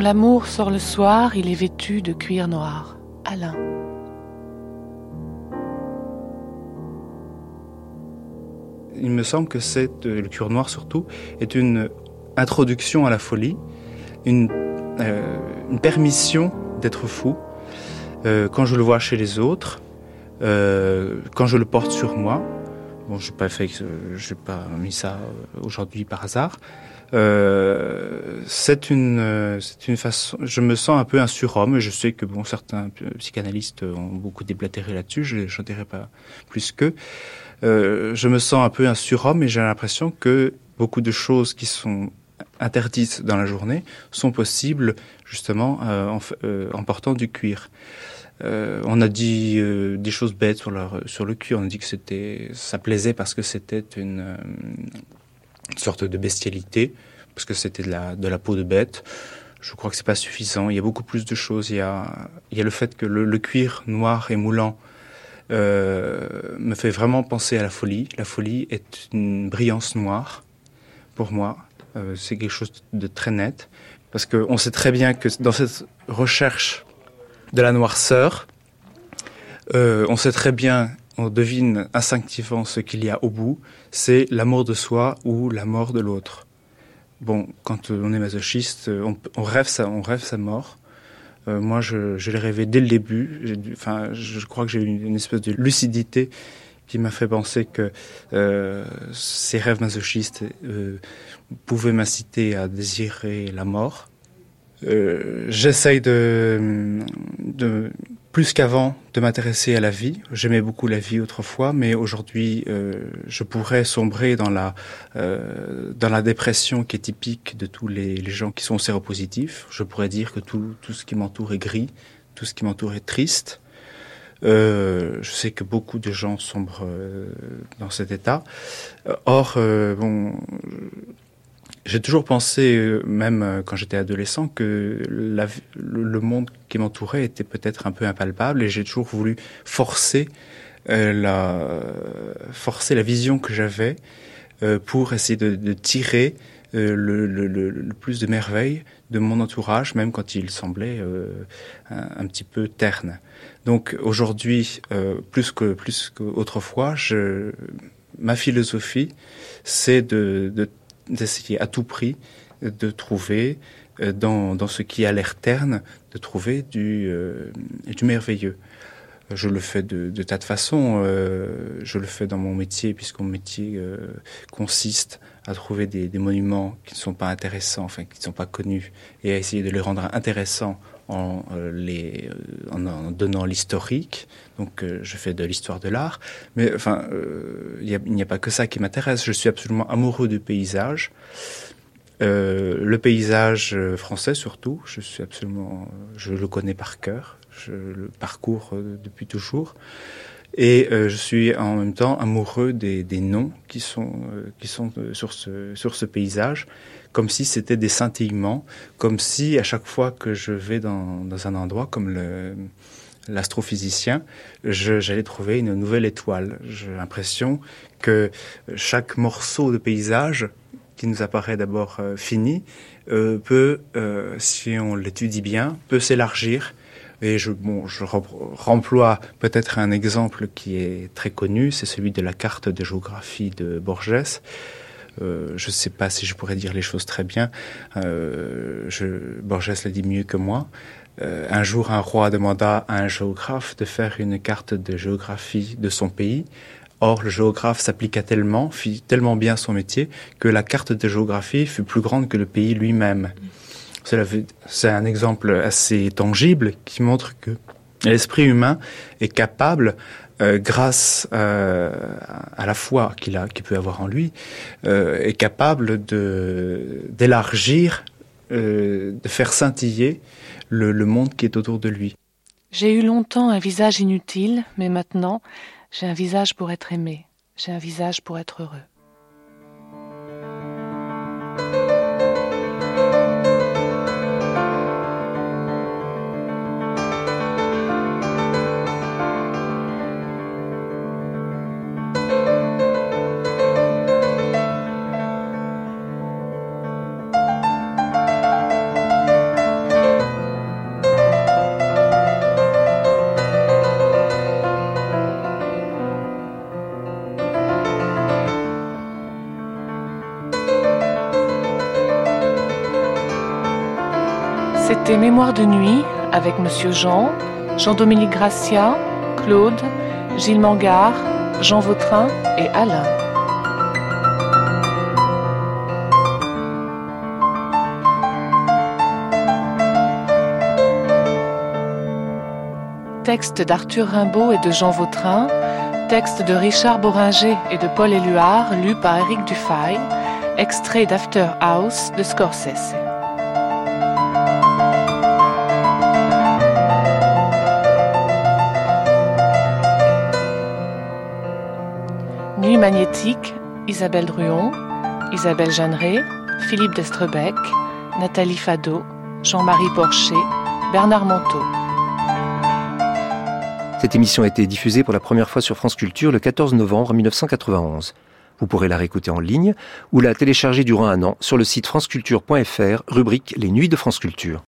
Quand l'amour sort le soir, il est vêtu de cuir noir. Alain. Il me semble que euh, le cuir noir surtout est une introduction à la folie, une, euh, permission d'être fou. Euh, quand je le vois chez les autres, quand je le porte sur moi, bon, je n'ai pas fait, j'ai pas mis ça aujourd'hui par hasard, euh, c'est une, euh, c'est une façon. Je me sens un peu un surhomme. Je sais que bon, certains psychanalystes ont beaucoup déblatéré là-dessus. Je n'en dirai pas plus qu'eux. Euh, je me sens un peu un surhomme et j'ai l'impression que beaucoup de choses qui sont interdites dans la journée sont possibles justement euh, en, euh, en, portant du cuir. Euh, on a dit des choses bêtes sur, leur, sur le cuir. On a dit que c'était, ça plaisait parce que c'était une une sorte de bestialité, parce que c'était de la, de la peau de bête. Je crois que c'est pas suffisant. Il y a beaucoup plus de choses. Il y a, il y a le fait que le, cuir noir et moulant euh, me fait vraiment penser à la folie. La folie est une brillance noire pour moi. Euh, c'est quelque chose de très net parce qu'on sait très bien que dans cette recherche de la noirceur, euh, on sait très bien on devine instinctivement ce qu'il y a au bout, c'est l'amour de soi ou la mort de l'autre. Bon, quand on est masochiste, on, rêve sa, on rêve sa mort. moi, je, l'ai rêvé dès le début. Enfin, je crois que j'ai eu une espèce de lucidité qui m'a fait penser que euh, ces rêves masochistes euh, pouvaient m'inciter à désirer la mort. Euh, J'essaye de, plus qu'avant, de m'intéresser à la vie. J'aimais beaucoup la vie autrefois, mais aujourd'hui, euh, je pourrais sombrer dans la euh, dans la dépression qui est typique de tous les, gens qui sont séropositifs. Je pourrais dire que tout, tout ce qui m'entoure est gris, tout ce qui m'entoure est triste. Euh, je sais que beaucoup de gens sombrent dans cet état. Or, bon, j'ai toujours pensé, même quand j'étais adolescent, que le monde qui m'entourait était peut-être un peu impalpable, et j'ai toujours voulu forcer la forcer la vision que j'avais pour essayer de, tirer le, plus de merveilles de mon entourage, même quand il semblait un, petit peu terne. Donc aujourd'hui, euh, plus que plus qu'autrefois, ma philosophie, c'est de, d'essayer à tout prix de trouver euh, dans, dans ce qui a l'air terne, de trouver du, euh, du merveilleux. Je le fais de, de tas de façons. Euh, je le fais dans mon métier, puisque mon métier consiste à trouver des, des, monuments qui ne sont pas intéressants, enfin qui ne sont pas connus, et à essayer de les rendre intéressants en, euh, les, euh, en, donnant l'historique. Donc, euh, je fais de l'histoire de l'art. Mais enfin, il n'y a, a, pas que ça qui m'intéresse. Je suis absolument amoureux du paysage. Le paysage français surtout, je suis absolument, je le connais par cœur, je le parcours depuis toujours, et euh, je suis en même temps amoureux des, noms qui sont euh, qui sont sur ce sur ce paysage comme si c'était des scintillements, comme si à chaque fois que je vais dans, dans un endroit comme le l'astrophysicien, j'allais trouver une nouvelle étoile. J'ai l'impression que chaque morceau de paysage qui nous apparaît d'abord euh, fini euh, peut, euh, si on l'étudie bien, peut s'élargir. Et je, bon, je remploie peut-être un exemple qui est très connu, c'est celui de la carte de géographie de Borges, euh, je ne sais pas si je pourrais dire les choses très bien. Euh, je, Borges l'a dit mieux que moi. Euh, un jour, un roi demanda à un géographe de faire une carte de géographie de son pays. Or, le géographe s'appliqua tellement, fit tellement bien son métier, que la carte de géographie fut plus grande que le pays lui-même. C'est un exemple assez tangible qui montre que l'esprit humain est capable euh, grâce euh, à la foi qu'il a, qu'il peut avoir en lui, euh, est capable d'élargir, de faire scintiller le, le monde qui est autour de lui. J'ai eu longtemps un visage inutile, mais maintenant j'ai un visage pour être aimé, j'ai un visage pour être heureux. C'était Mémoire de nuit avec Monsieur Jean, Jean-Dominique Gracia, Claude, Gilles Mangard, Jean Vautrin et Alain. Texte d'Arthur Rimbaud et de Jean Vautrin, texte de Richard Boringer et de Paul Éluard, lu par Éric Dufay, extrait d'After House de Scorsese. Magnétique, Isabelle Druon, Isabelle Jeanneret, Philippe Destrebec, Nathalie Fado, Jean-Marie Porcher, Bernard Monteau. Cette émission a été diffusée pour la première fois sur France Culture le 14 novembre 1991. Vous pourrez la réécouter en ligne ou la télécharger durant un an sur le site franceculture.fr, rubrique Les Nuits de France Culture.